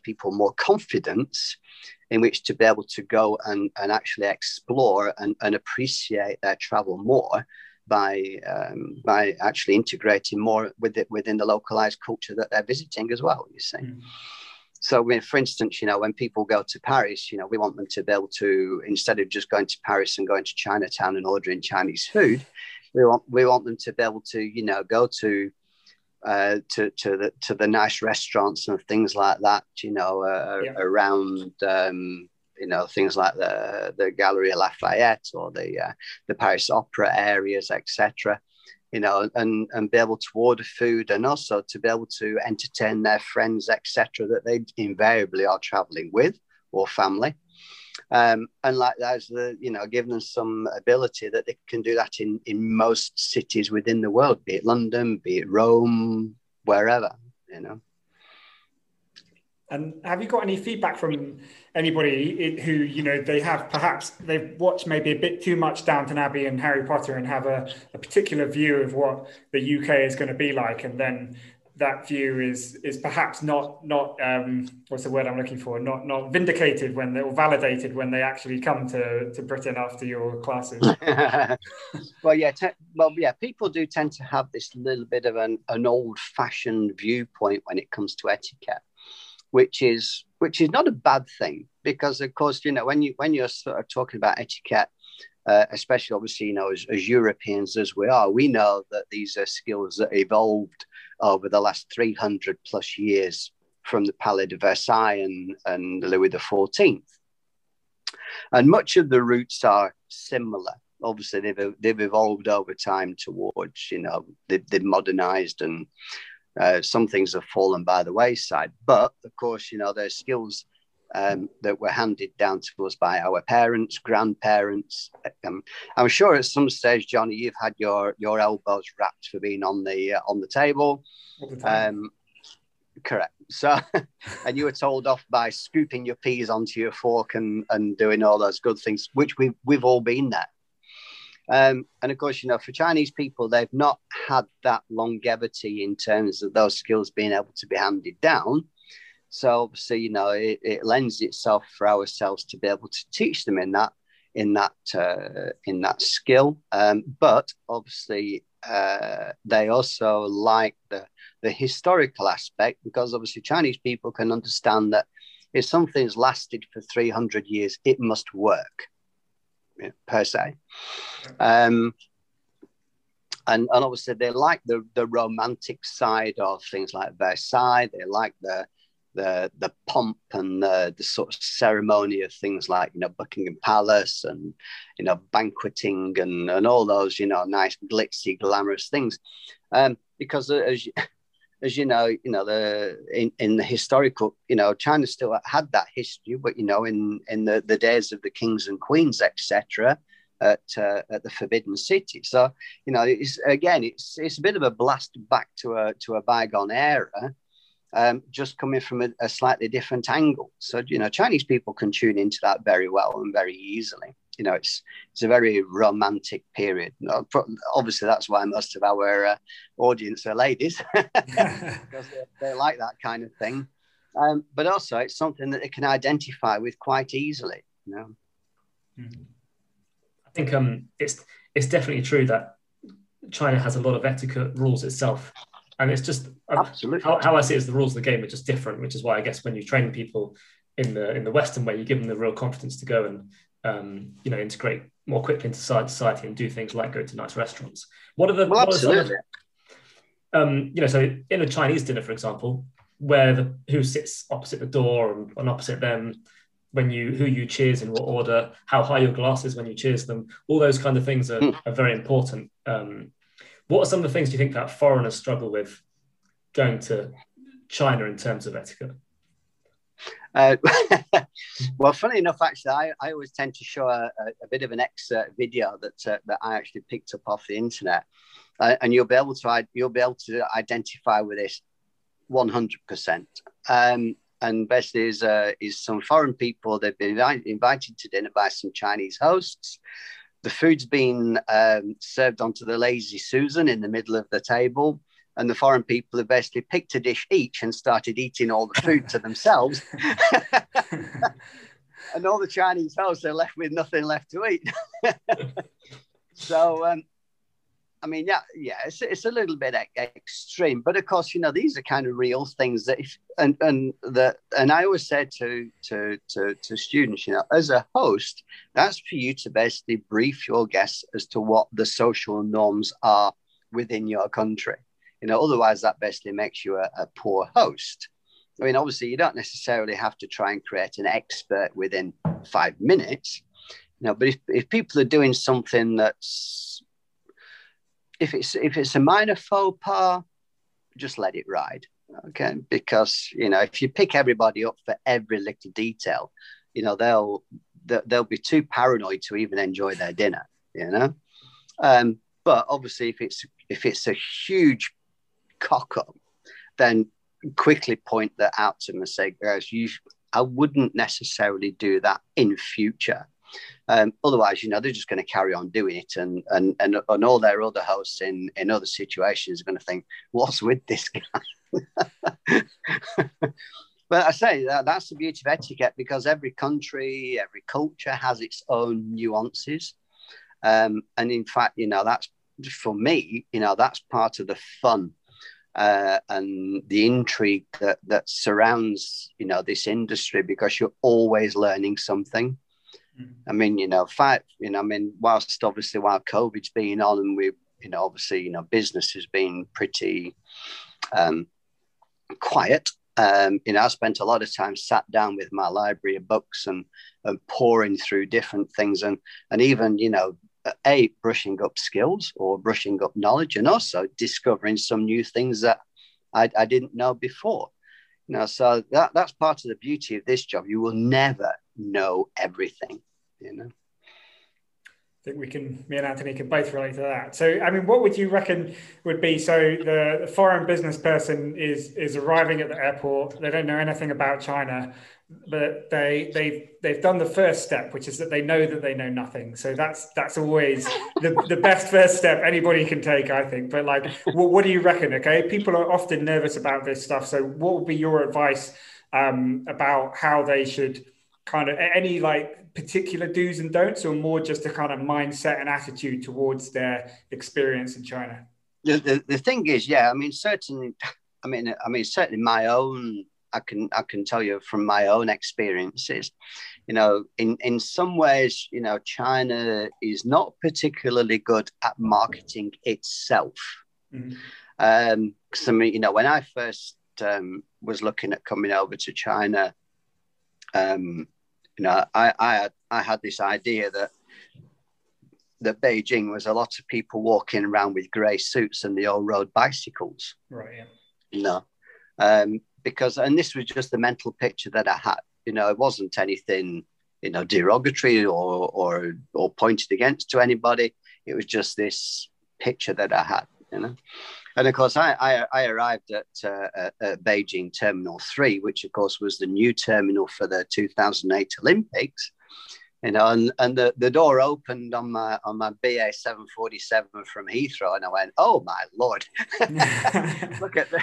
people more confidence in which to be able to go and, and actually explore and, and appreciate their travel more by um, by actually integrating more with it within the localized culture that they're visiting as well. You see. Mm. So, when, for instance, you know, when people go to Paris, you know, we want them to be able to, instead of just going to Paris and going to Chinatown and ordering Chinese food, we want we want them to be able to, you know, go to uh, to to the to the nice restaurants and things like that, you know, uh, yeah. around um, you know things like the the Gallery Lafayette or the uh, the Paris Opera areas, etc you know, and and be able to order food and also to be able to entertain their friends, etc., that they invariably are traveling with or family. Um, and like that's the you know giving them some ability that they can do that in in most cities within the world, be it London, be it Rome, wherever you know. And have you got any feedback from anybody who, you know, they have perhaps they've watched maybe a bit too much Downton Abbey and Harry Potter and have a, a particular view of what the UK is going to be like, and then that view is is perhaps not not um, what's the word I'm looking for not not vindicated when they or validated when they actually come to, to Britain after your classes. well, yeah, te- well, yeah, people do tend to have this little bit of an, an old fashioned viewpoint when it comes to etiquette which is which is not a bad thing because of course you know when you when you're sort of talking about etiquette uh, especially obviously you know as, as, europeans as we are we know that these are skills that evolved over the last 300 plus years from the palais de versailles and, and louis xiv and much of the roots are similar. Obviously they've, they've evolved over time towards you know they've, they've modernized and uh, some things have fallen by the wayside, but of course, you know, there's skills um, that were handed down to us by our parents, grandparents. Um, I'm sure at some stage, Johnny, you've had your your elbows wrapped for being on the uh, on the table. Um, correct. So, and you were told off by scooping your peas onto your fork and and doing all those good things, which we've we've all been there. Um, and of course, you know, for Chinese people, they've not had that longevity in terms of those skills being able to be handed down. So obviously, you know, it, it lends itself for ourselves to be able to teach them in that in that uh, in that skill. Um, but obviously, uh, they also like the the historical aspect because obviously Chinese people can understand that if something's lasted for 300 years, it must work per se. Um, and, and obviously they like the, the romantic side of things like Versailles. They like the the the pomp and the, the sort of ceremony of things like you know Buckingham Palace and you know banqueting and and all those you know nice glitzy glamorous things, um, because as you, as you know, you know the in, in the historical, you know, China still had that history, but you know, in in the, the days of the kings and queens, etc., at uh, at the Forbidden City. So you know, it's again, it's it's a bit of a blast back to a to a bygone era, um, just coming from a, a slightly different angle. So you know, Chinese people can tune into that very well and very easily you know, it's it's a very romantic period. Obviously, that's why most of our uh, audience are ladies because they, they, like that kind of thing. Um, but also, it's something that they can identify with quite easily. You know, mm-hmm. I think um, it's it's definitely true that China has a lot of etiquette rules itself. And it's just um, absolutely how, how I see it is the rules of the game are just different, which is why I guess when you train people in the in the Western way, you give them the real confidence to go and um, you know, integrate more quickly into society and do things like go to nice restaurants. What are the, well, what absolutely. Are um, you know, so in a Chinese dinner, for example, where the who sits opposite the door and, and opposite them, when you who you cheers in what order, how high your glass is when you cheers them, all those kind of things are, mm. are very important. Um, what are some of the things do you think that foreigners struggle with going to China in terms of etiquette? Uh, well, funny enough, actually, I, I always tend to show a, a, bit of an excerpt video that uh, that I actually picked up off the internet, uh, and you'll be able to you'll be able to identify with this one hundred percent. Um, and basically, is uh, is some foreign people. They've been invited to dinner by some Chinese hosts. The food's been um, served onto the lazy Susan in the middle of the table and the foreign people have basically picked a dish each and started eating all the food to themselves. and all the Chinese hosts are left with nothing left to eat. so, um, I mean, yeah, yeah, it's, it's a little bit extreme, but of course, you know, these are kind of real things that, if, and and the and I always say to to to to students, you know, as a host, that's for you to basically brief your guests as to what the social norms are within your country. You know, otherwise that basically makes you a, a poor host. I mean, obviously, you don't necessarily have to try and create an expert within five minutes. You know, but if, if people are doing something that's if it's if it's a minor faux pas, just let it ride. Okay, because you know if you pick everybody up for every little detail, you know they'll they'll be too paranoid to even enjoy their dinner. You know, um, but obviously if it's if it's a huge cock up, then quickly point that out to them and say, guys, you, I wouldn't necessarily do that in future. Um, otherwise, you know, they're just going to carry on doing it, and and and, and all their other hosts in in other situations are going to think, "What's with this guy?" but I say that that's the beauty of etiquette because every country, every culture has its own nuances, um, and in fact, you know, that's for me, you know, that's part of the fun uh, and the intrigue that that surrounds you know this industry because you're always learning something. Mm-hmm. I mean, you know, fact, you know, I mean, whilst obviously while COVID's been on and we, you know, obviously, you know, business has been pretty um, quiet. Um, you know, I spent a lot of time sat down with my library of books and, and pouring through different things and and even you know a brushing up skills or brushing up knowledge and also discovering some new things that I, I didn't know before. You know so that, that's part of the beauty of this job. You will never know everything you know think we can, me and Anthony can both relate to that. So, I mean, what would you reckon would be? So, the, foreign business person is is arriving at the airport. They don't know anything about China but they they've they've done the first step, which is that they know that they know nothing. So that's that's always the, the best first step anybody can take, I think. But like, what, what do you reckon? Okay, people are often nervous about this stuff. So what would be your advice um, about how they should kind of any like particular do's and don'ts, or more just a kind of mindset and attitude towards their experience in China? The, the, the thing is, yeah, I mean, certainly, I mean, I mean, certainly my own I can I can tell you from my own experiences, you know, in in some ways, you know, China is not particularly good at marketing itself. Mm-hmm. Um, because I mean, you know, when I first um, was looking at coming over to China, um, you know, I I had, I had this idea that that Beijing was a lot of people walking around with grey suits and the old road bicycles. Right. Yeah. You know, um, because, and this was just the mental picture that I had. You know, it wasn't anything, you know, derogatory or or or pointed against to anybody. It was just this picture that I had. You know, and of course, I I, I arrived at, uh, at Beijing Terminal Three, which of course was the new terminal for the 2008 Olympics you know, and, and the, the door opened on my on my BA 747 from Heathrow, and I went, "Oh my lord, look at this,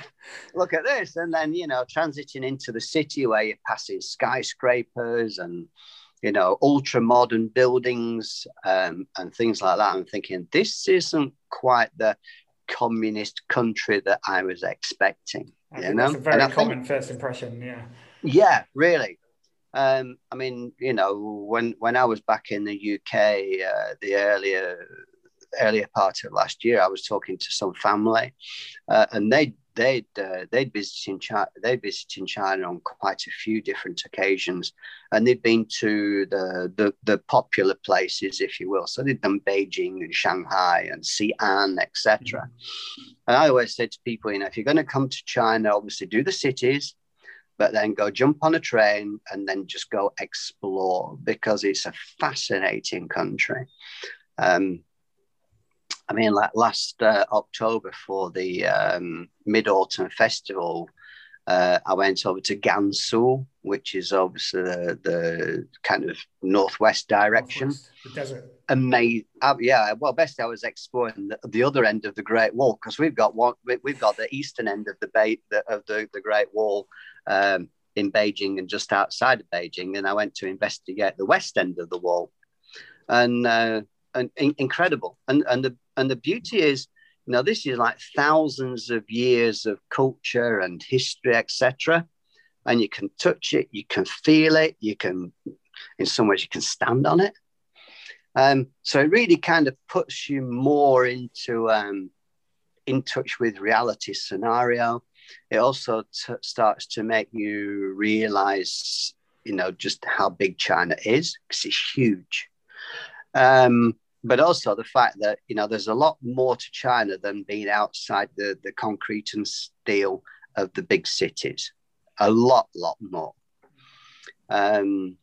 look at this!" And then you know, transiting into the city where you're passing skyscrapers and you know ultra modern buildings um, and things like that. I'm thinking this isn't quite the communist country that I was expecting. I you know, that's a very common think, first impression. Yeah. Yeah, really. Um, I mean, you know, when when I was back in the UK, uh, the earlier earlier part of last year, I was talking to some family, uh, and they they'd uh, they'd visited China they'd visited China on quite a few different occasions, and they'd been to the the, the popular places, if you will. So they'd done Beijing and Shanghai and Xi'an, etc. Mm-hmm. And I always say to people, you know, if you're going to come to China, obviously do the cities but then go jump on a train and then just go explore because it's a fascinating country. Um, I mean, like last uh, October for the um, Mid Autumn Festival, uh, I went over to Gansu, which is obviously the, the kind of northwest direction. Northwest, the desert. Amazing. Uh, yeah. Well, best I was exploring the, the other end of the Great Wall because we've got one. We've got the eastern end of the bay the, of the, the Great Wall um, in Beijing and just outside of Beijing. And I went to investigate the west end of the wall, and uh, and in, incredible. And and the and the beauty is, you know, this is like thousands of years of culture and history, etc. And you can touch it, you can feel it, you can, in some ways, you can stand on it. Um, so it really kind of puts you more into um, in touch with reality scenario it also t- starts to make you realize, you know, just how big China is because it's huge. Um, but also the fact that you know there's a lot more to China than being outside the the concrete and steel of the big cities. A lot, lot more. Um,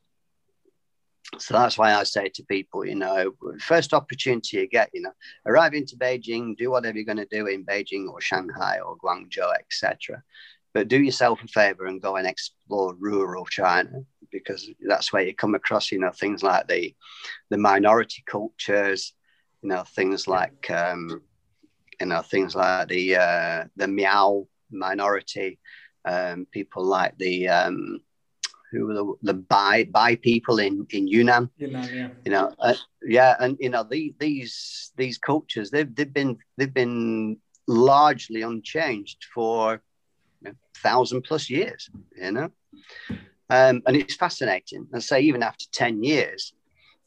so that's why I say to people, you know, first opportunity you get, you know, arrive into Beijing, do whatever you're going to do in Beijing or Shanghai or Guangzhou, etc. But do yourself a favor and go and explore rural China because that's where you come across, you know, things like the the minority cultures, you know, things like um, you know, things like the uh, the Miao minority, um, people like the um, who were the, the Bai Bai people in in Yunnan. Yunnan, yeah. You know, uh, yeah, and you know the, these these cultures they've they've been they've been largely unchanged for you know, thousand plus years. You know, um, and it's fascinating. And say even after ten years,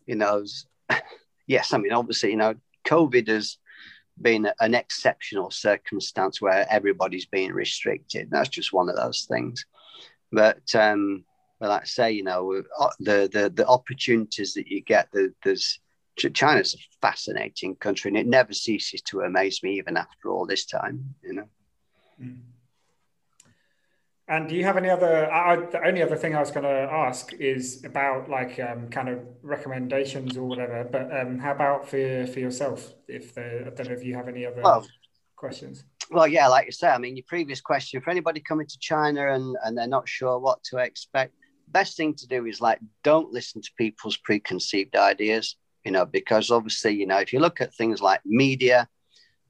you know, yes, I mean obviously you know COVID has been an exceptional circumstance where everybody's being restricted. That's just one of those things. But um, but like I say, you know, uh, the the the opportunities that you get, the, there's China's a fascinating country, and it never ceases to amaze me, even after all this time. You know. Mm. And do you have any other? I, the only other thing I was going to ask is about like um, kind of recommendations or whatever. But um, how about for for yourself? If the, I don't know if you have any other well, questions. Well, yeah, like you say, I mean, your previous question for anybody coming to China and and they're not sure what to expect, best thing to do is like don't listen to people's preconceived ideas. You know, because obviously, you know, if you look at things like media,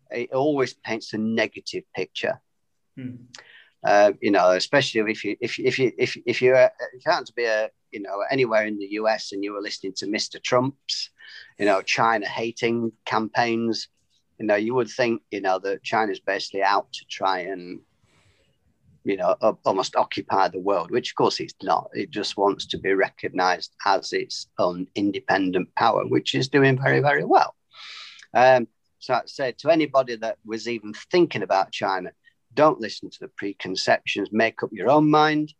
it always paints a negative picture. Hmm. Uh, you know, especially if you if if you if if you uh, you happen to be a you know anywhere in the US and you were listening to Mr. Trump's, you know, China hating campaigns, you know, you would think you know that China's basically out to try and you know almost occupy the world, which of course it's not. It just wants to be recognised as its own independent power, which is doing very very well. Um, so I'd say to anybody that was even thinking about China don't listen to the preconceptions. Make up your own mind.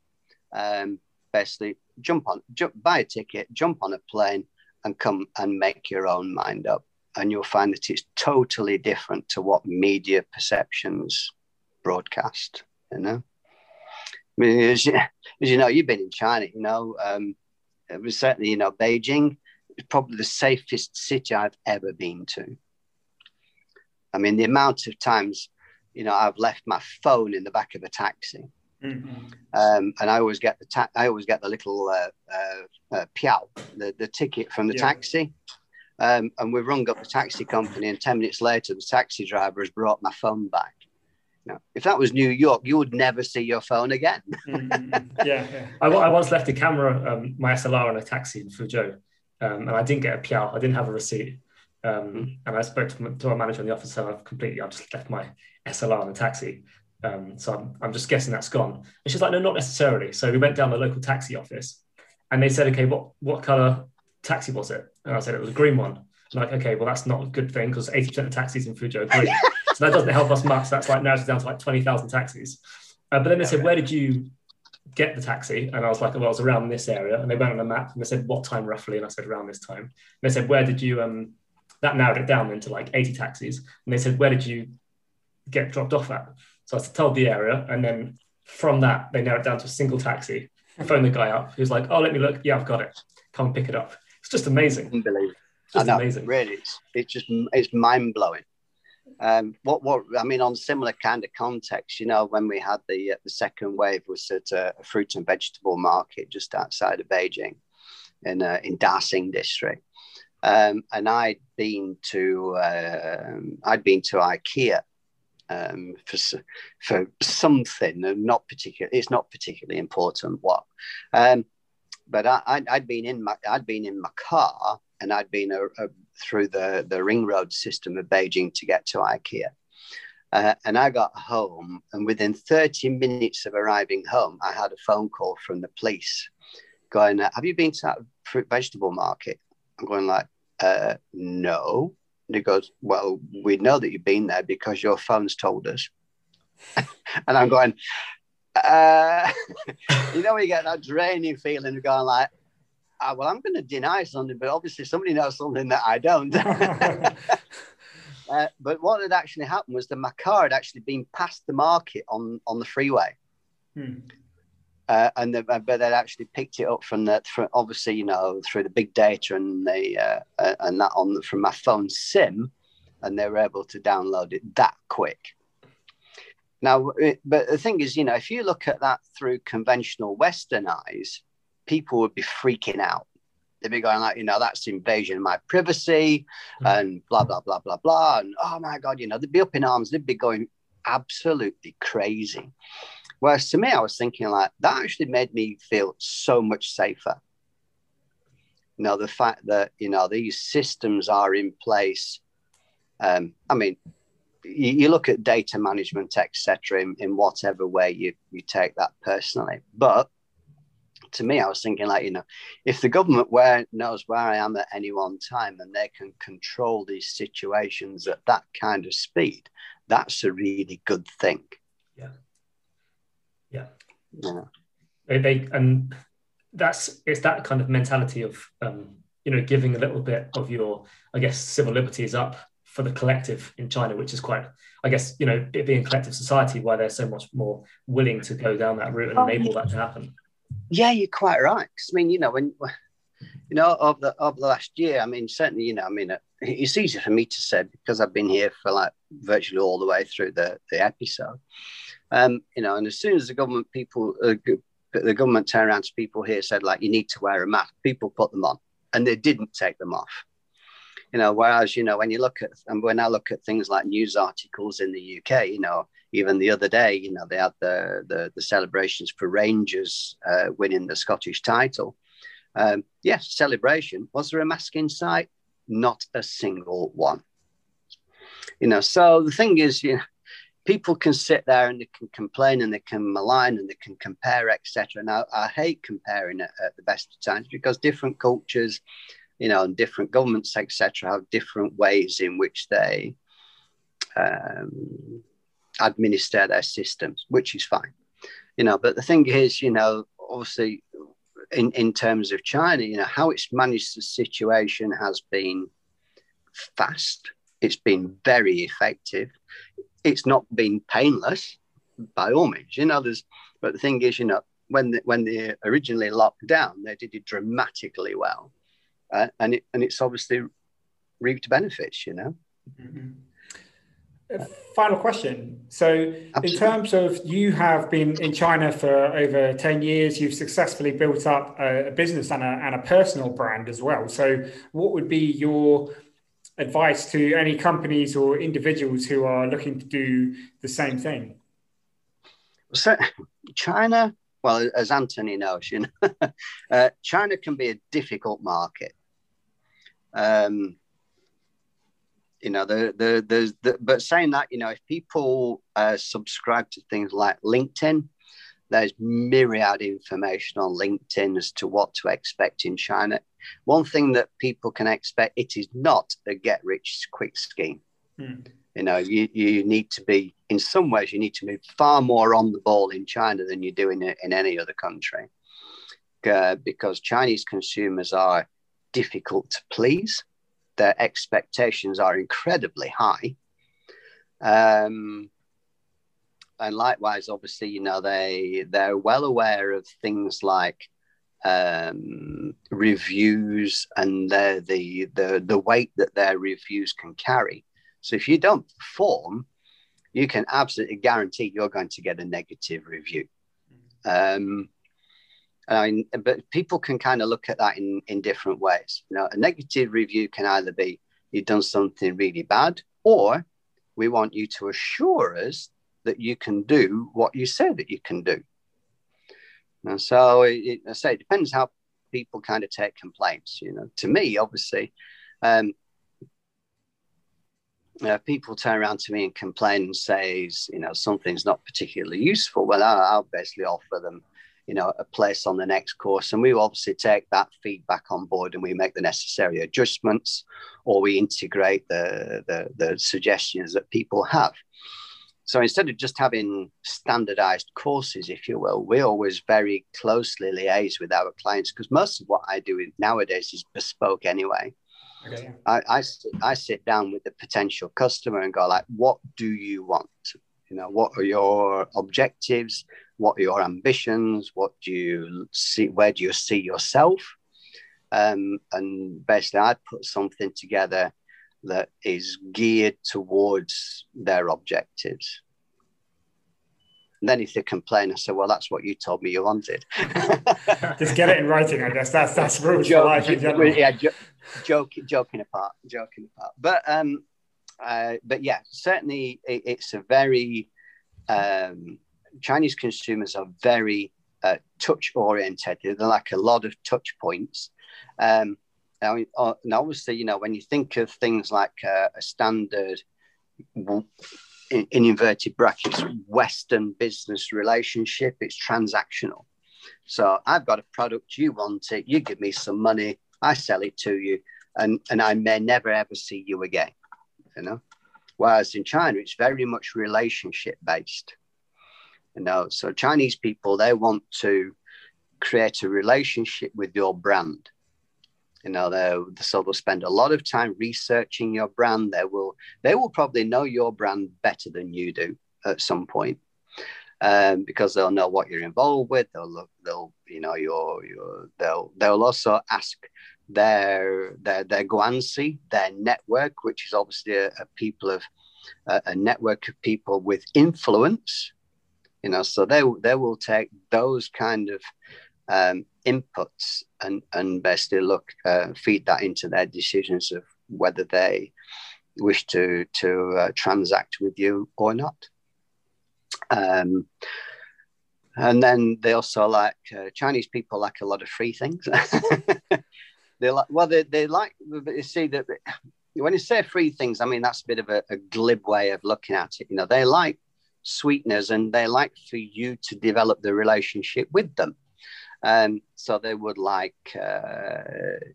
Um, basically, jump on, jump, buy a ticket, jump on a plane, and come and make your own mind up. And you'll find that it's totally different to what media perceptions broadcast. You know, I mean, as, you, as you know, you've been in China. You know, um, it was certainly you know Beijing is probably the safest city I've ever been to. I mean, the amount of times you know, I've left my phone in the back of a taxi. Mm-hmm. Um, and I always get the ta- I always get the little uh, uh, uh, piao, the, the ticket from the yeah. taxi. Um, and we've rung up the taxi company, and 10 minutes later, the taxi driver has brought my phone back. Now, if that was New York, you would never see your phone again. mm-hmm. Yeah, yeah. I, I, once left a camera, um, my SLR, in a taxi in Fuzhou, um, and I didn't get a piao. I didn't have a receipt. Um, mm. and I spoke to, my, to our manager in the office, and I've completely, I've just left my SLR in the taxi. Um, so I'm, I'm just guessing that's gone. And she's like, no, not necessarily. So we went down the local taxi office and they said, okay, what, what color taxi was it? And I said, it was a green one. And like, okay, well, that's not a good thing because 80% of taxis in Fuzhou are green. so that doesn't help us much. That's like narrows it down to like 20,000 taxis. Uh, but then they said, where did you get the taxi? And I was like, well, I was around this area. And they went on a map and they said, what time roughly? And I said, around this time. And they said, where did you, um, that narrowed it down into like 80 taxis. And they said, where did you get dropped off at. So I told the area, and then from that, they narrowed it down to a single taxi. I phoned the guy up. Was like, "Oh, let me look. Yeah, I've got it. Come and pick it up." It's just amazing. Unbelievable. Just know, amazing. Really, it's, it's just it's mind blowing. Um, what what I mean on similar kind of context, you know, when we had the uh, the second wave was at a, a, fruit and vegetable market just outside of Beijing, in uh, in Daxing district, um, and I'd been to uh, I'd been to IKEA um, for for something, not particular. It's not particularly important what. Um, but I, had been in my I'd been in my car and I'd been a, a, through the the ring road system of Beijing to get to IKEA. Uh, and I got home, and within 30 minutes of arriving home, I had a phone call from the police going, Have you been to that fruit vegetable market? I'm going, like, uh, No. And he goes, Well, we know that you've been there because your phone's told us. and I'm going, uh, you know, when you get that draining feeling of going like, uh, well, I'm going to deny something, but obviously somebody knows something that I don't. uh, but what had actually happened was the my car had actually been past the market on on the freeway. Hmm. Uh, and the, but they'd actually picked it up from the from obviously you know through the big data and the uh, uh, and that on the, from my phone sim, and they were able to download it that quick. Now, it, but the thing is, you know, if you look at that through conventional Western eyes, people would be freaking out. They'd be going like, you know, that's invasion of my privacy, mm-hmm. and blah blah blah blah blah, and oh my god, you know, they'd be up in arms. They'd be going absolutely crazy. Whereas to me, I was thinking like that actually made me feel so much safer. You know, the fact that you know these systems are in place. Um, I mean, you, you, look at data management, etc., in, in whatever way you you take that personally. But to me, I was thinking like, you know, if the government where knows where I am at any one time and they can control these situations at that kind of speed, that's a really good thing. Yeah. Yeah. Yeah. They, they and that's it's that kind of mentality of um, you know giving a little bit of your I guess civil liberties up for the collective in China, which is quite, I guess, you know, it being collective society, why they're so much more willing to go down that route and enable that to happen. Yeah, you're quite right. Cause, I mean, you know, when you know, over the over the last year, I mean, certainly, you know, I mean, it's easy for me to say because I've been here for like virtually all the way through the the episode. Um, you know, and as soon as the government people, uh, the government turned around to people here said like, you need to wear a mask. People put them on, and they didn't take them off. You know whereas you know when you look at and when i look at things like news articles in the uk you know even the other day you know they had the the, the celebrations for rangers uh, winning the scottish title. Um, yes celebration. Was there a mask in sight? Not a single one. You know so the thing is you know people can sit there and they can complain and they can malign and they can compare etc now i hate comparing it at the best of times because different cultures you know, and different governments, etc., have different ways in which they um, administer their systems, which is fine, you know. But the thing is, you know, obviously, in in terms of China, you know, how it's managed the situation has been fast. It's been very effective. It's not been painless by all means, you know. There's, but the thing is, you know, when the, when they originally locked down, they did it dramatically well uh, and it and it's obviously reaped benefits. You know. Mm-hmm. Uh, final question. So, Absolutely. in terms of you have been in China for over 10 years, you've successfully built up a, a business and a, and a personal brand as well. So, what would be your advice to any companies or individuals who are looking to do the same thing? So, China, well, as Anthony knows, you know, uh, China can be a difficult market. Um, you know, the, the, the, the, but saying that, you know, if people uh, subscribe to things like LinkedIn, there's myriad information on LinkedIn as to what to expect in China. One thing that people can expect, it is not a get rich quick scheme. Hmm. You know, you, you need to be, in some ways, you need to move far more on the ball in China than you do in, in any other country. Uh, because Chinese consumers are difficult to please. Their expectations are incredibly high. Um, and likewise, obviously, you know, they they're well aware of things like um, reviews and the, the the the weight that their reviews can carry. So if you don't perform, you can absolutely guarantee you're going to get a negative review. Um, I mean, but people can kind of look at that in, in different ways. You know, a negative review can either be you've done something really bad, or we want you to assure us that you can do what you say that you can do. And so it, I say it depends how people kind of take complaints. You know, to me, obviously, um, uh, people turn around to me and complain and say, you know, something's not particularly useful. Well, I, I'll basically offer them you know, a place on the next course. And we obviously take that feedback on board and we make the necessary adjustments or we integrate the, the, the suggestions that people have. So instead of just having standardized courses, if you will, we always very closely liaise with our clients because most of what I do nowadays is bespoke anyway. Okay. I, I, I sit down with the potential customer and go like, what do you want? You know, what are your objectives? What are your ambitions? What do you see? Where do you see yourself? Um, and basically, I put something together that is geared towards their objectives. And then if they complain, I say, well, that's what you told me you wanted. Just get it in writing, I guess. That's that's rules for life in general. Yeah, jo- joking, joking apart, joking apart. But um, uh, but yeah, certainly it, it's a very um, Chinese consumers are very uh, touch oriented. They're like a lot of touch points. Um, now, uh, and obviously, you know, when you think of things like uh, a standard, in, in, inverted brackets, Western business relationship, it's transactional. So I've got a product, you want it, you give me some money, I sell it to you, and, and I may never ever see you again, you know? Whereas in China, it's very much relationship based. You know, so Chinese people, they want to create a relationship with your brand you know they so they'll spend a lot of time researching your brand. They will they will probably know your brand better than you do at some point um, because they'll know what you're involved with. They'll look they'll you know your your they'll they'll also ask their their their guanxi their network which is obviously a, a people of a, a network of people with influence you know so they they will take those kind of um, inputs and and basically look uh, feed that into their decisions of whether they wish to to uh, transact with you or not. Um, and then they also like uh, Chinese people like a lot of free things. they like well they, they like you see that when you say free things, I mean that's a bit of a, a glib way of looking at it. You know they like sweeteners and they like for you to develop the relationship with them. Um, so they would like, uh,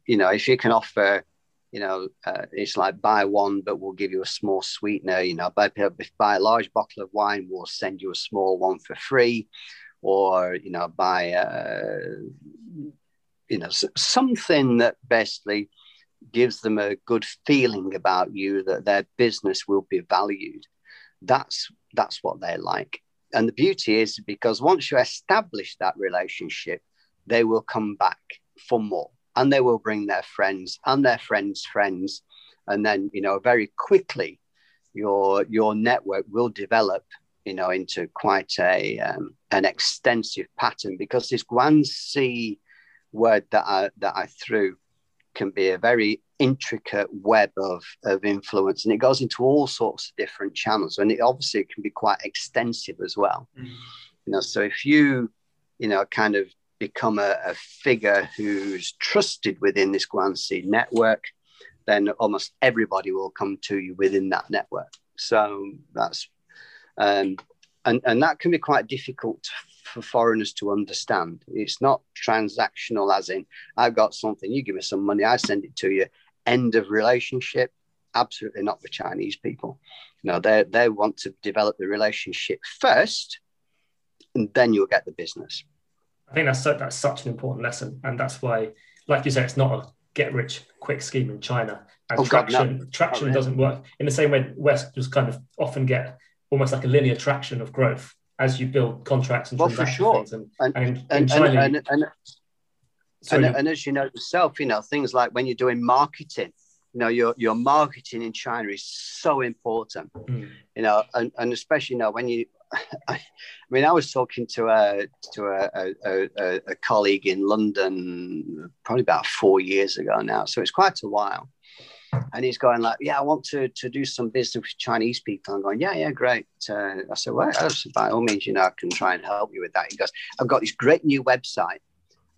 you know, if you can offer, you know, uh, it's like buy one, but we'll give you a small sweetener. You know, buy, buy a large bottle of wine, we'll send you a small one for free, or you know, buy, uh, you know, something that basically gives them a good feeling about you that their business will be valued. That's that's what they like. And the beauty is because once you establish that relationship, they will come back for more and they will bring their friends and their friends' friends. And then, you know, very quickly, your your network will develop, you know, into quite a um, an extensive pattern because this Guanxi word that I that I threw can be a very intricate web of, of influence and it goes into all sorts of different channels and it obviously can be quite extensive as well mm. you know so if you you know kind of become a, a figure who's trusted within this Guanxi network, then almost everybody will come to you within that network. So that's um, and and that can be quite difficult for foreigners to understand. It's not transactional, as in I've got something, you give me some money, I send it to you. End of relationship. Absolutely not for Chinese people. You know, they they want to develop the relationship first, and then you'll get the business. I think that's so, that's such an important lesson, and that's why, like you say, it's not a get rich quick scheme in China, and oh, traction God, no. traction oh, doesn't work in the same way. West just kind of often get almost like a linear traction of growth as you build contracts and well, for sure. And, and, and, and, China, and, and, and, and, as you know yourself, you know things like when you're doing marketing, you know your your marketing in China is so important. Mm. You know, and, and especially you know when you I mean, I was talking to a to a, a, a, colleague in London probably about four years ago now, so it's quite a while. And he's going like, "Yeah, I want to to do some business with Chinese people." I'm going, "Yeah, yeah, great." Uh, I said, "Well, I said, by all means, you know, I can try and help you with that." He goes, "I've got this great new website."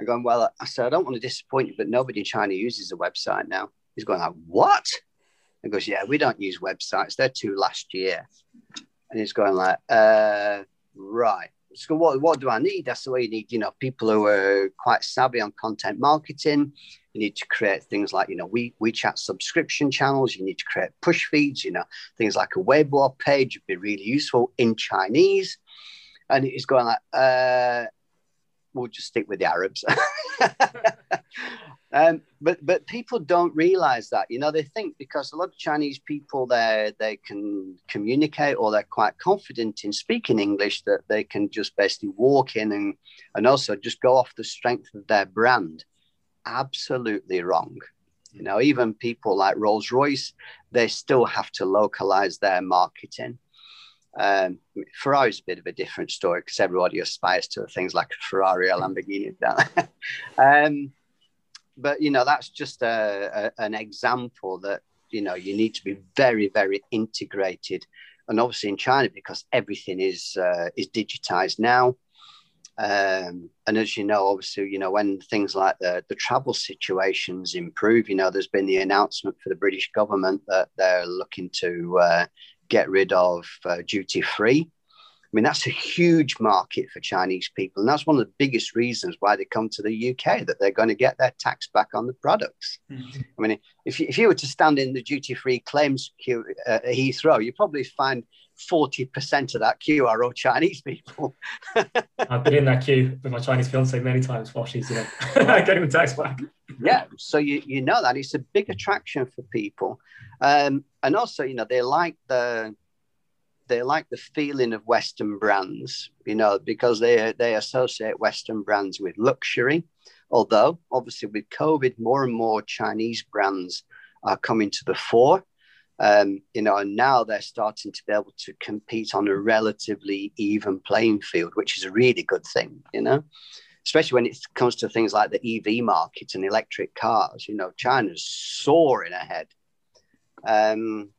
I'm going, "Well," I said, "I don't want to disappoint you, but nobody in China uses a website now." He's going like, "What?" He goes, "Yeah, we don't use websites. They're too last year." And he's going like, uh, right. so what, what do I need? That's said, well, you need, you know, people who are quite savvy on content marketing. You need to create things like, you know, we WeChat subscription channels. You need to create push feeds, you know, things like a Weibo page would be really useful in Chinese. And he's going like, uh, we'll just stick with the Arabs. um, but but people don't realize that you know they think because a lot of Chinese people there they can communicate or they're quite confident in speaking English that they can just basically walk in and and also just go off the strength of their brand. Absolutely wrong. You know, even people like Rolls Royce, they still have to localize their marketing. Um, is a bit of a different story because everybody aspires to things like a Ferrari or Lamborghini. um, but you know, that's just a, a, an example that you know you need to be very, very integrated. And obviously in China, because everything is uh, is digitized now. Um, and as you know, obviously, you know, when things like the, the travel situations improve, you know, there's been the announcement for the British government that they're looking to uh, get rid of uh, duty free. I mean, that's a huge market for Chinese people. And that's one of the biggest reasons why they come to the UK, that they're going to get their tax back on the products. Mm-hmm. I mean, if you, if you were to stand in the duty free claims queue uh, at Heathrow, you probably find 40% of that queue are all Chinese people. I've been in that queue with my Chinese fiance many times while she's you know, getting the tax back. Yeah, so you, you know that it's a big attraction for people. Um, and also, you know, they like the they like the feeling of Western brands, you know, because they they associate Western brands with luxury. Although, obviously, with COVID, more and more Chinese brands are coming to the fore. Um, you know, and now they're starting to be able to compete on a relatively even playing field, which is a really good thing, you know, especially when it comes to things like the EV market and electric cars. You know, China's soaring ahead. Um,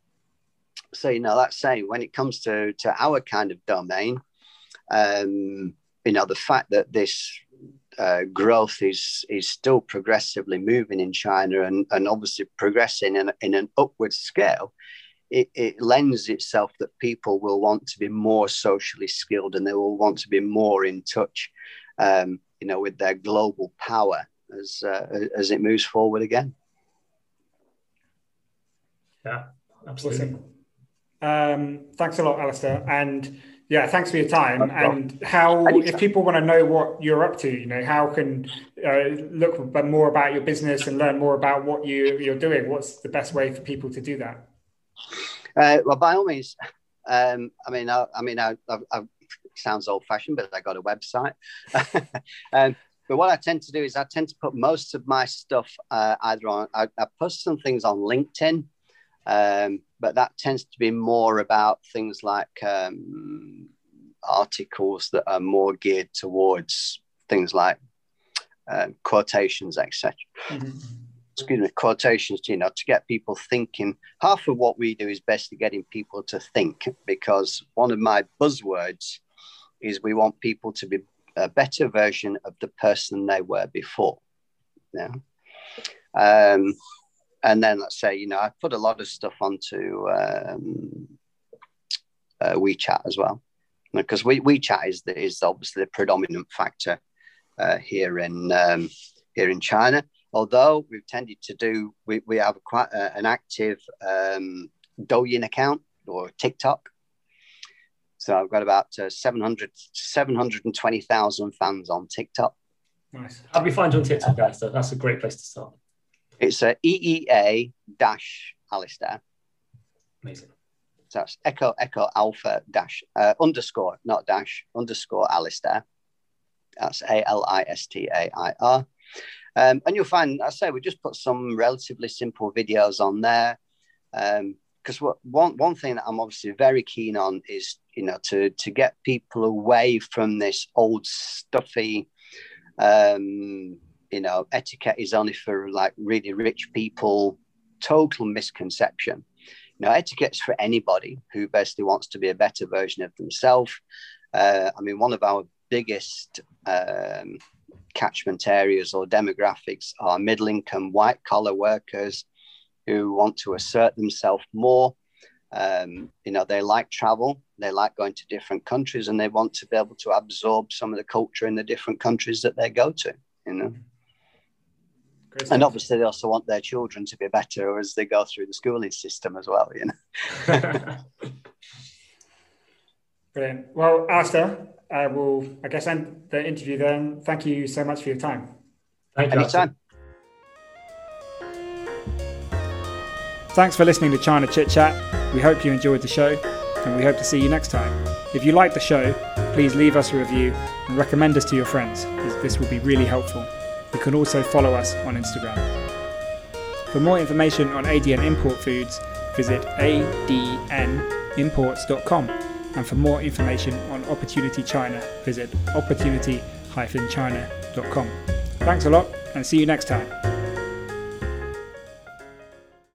so you know that's saying when it comes to to our kind of domain um you know the fact that this uh, growth is is still progressively moving in China and, and obviously progressing in, in an upward scale, it, it lends itself that people will want to be more socially skilled and they will want to be more in touch, um, you know, with their global power as uh, as it moves forward again. Yeah, absolutely. Um, thanks a lot, Alistair. And yeah, thanks for your time. And how, if people want to know what you're up to, you know, how can uh, look more about your business and learn more about what you, you're doing? What's the best way for people to do that? Uh, well, by all means, um, I mean, I, I mean, I, I, sounds old-fashioned, but I got a website. um, but what I tend to do is I tend to put most of my stuff uh, either on. I, I post some things on LinkedIn. Um, but that tends to be more about things like um, articles that are more geared towards things like uh, quotations, etc. Mm-hmm. Excuse me, quotations, you know, to get people thinking. Half of what we do is basically getting people to think, because one of my buzzwords is we want people to be a better version of the person they were before. Yeah. Um, and then let's say you know I put a lot of stuff onto um, uh, WeChat as well because we, WeChat is the, is obviously the predominant factor uh, here in um, here in China. Although we've tended to do, we, we have quite a, an active um, Douyin account or TikTok. So I've got about uh, 700, 720,000 fans on TikTok. Nice. How do we find on TikTok, guys? That's a great place to start. It's a EEA dash Alistair. Amazing. So that's Echo Echo Alpha dash uh, underscore, not dash, underscore Alistair. That's A L I S T A I R. Um, and you'll find, I say, we just put some relatively simple videos on there. Because um, one, one thing that I'm obviously very keen on is, you know, to, to get people away from this old stuffy, um, you know, etiquette is only for like really rich people. Total misconception. Know, etiquette's for anybody who basically wants to be a better version of themselves. Uh, I mean, one of our biggest um, catchment areas or demographics are middle income white collar workers who want to assert themselves more. Um, you know, they like travel, they like going to different countries, and they want to be able to absorb some of the culture in the different countries that they go to. You know, Great and obviously they also want their children to be better as they go through the schooling system as well. You know, Brilliant. Well, Alistair, I will, I guess, end the interview then. Thank you so much for your time. Thank you. Alistair. anytime. Thanks for listening to China Chit Chat. We hope you enjoyed the show, and we hope to see you next time. If you like the show, please leave us a review and recommend us to your friends, as this will be really helpful. You can also follow us on Instagram. For more information on ADN Import Foods, visit adnimports.com. And for more information on Opportunity China, visit opportunity-china.com. Thanks a lot, and see you next time.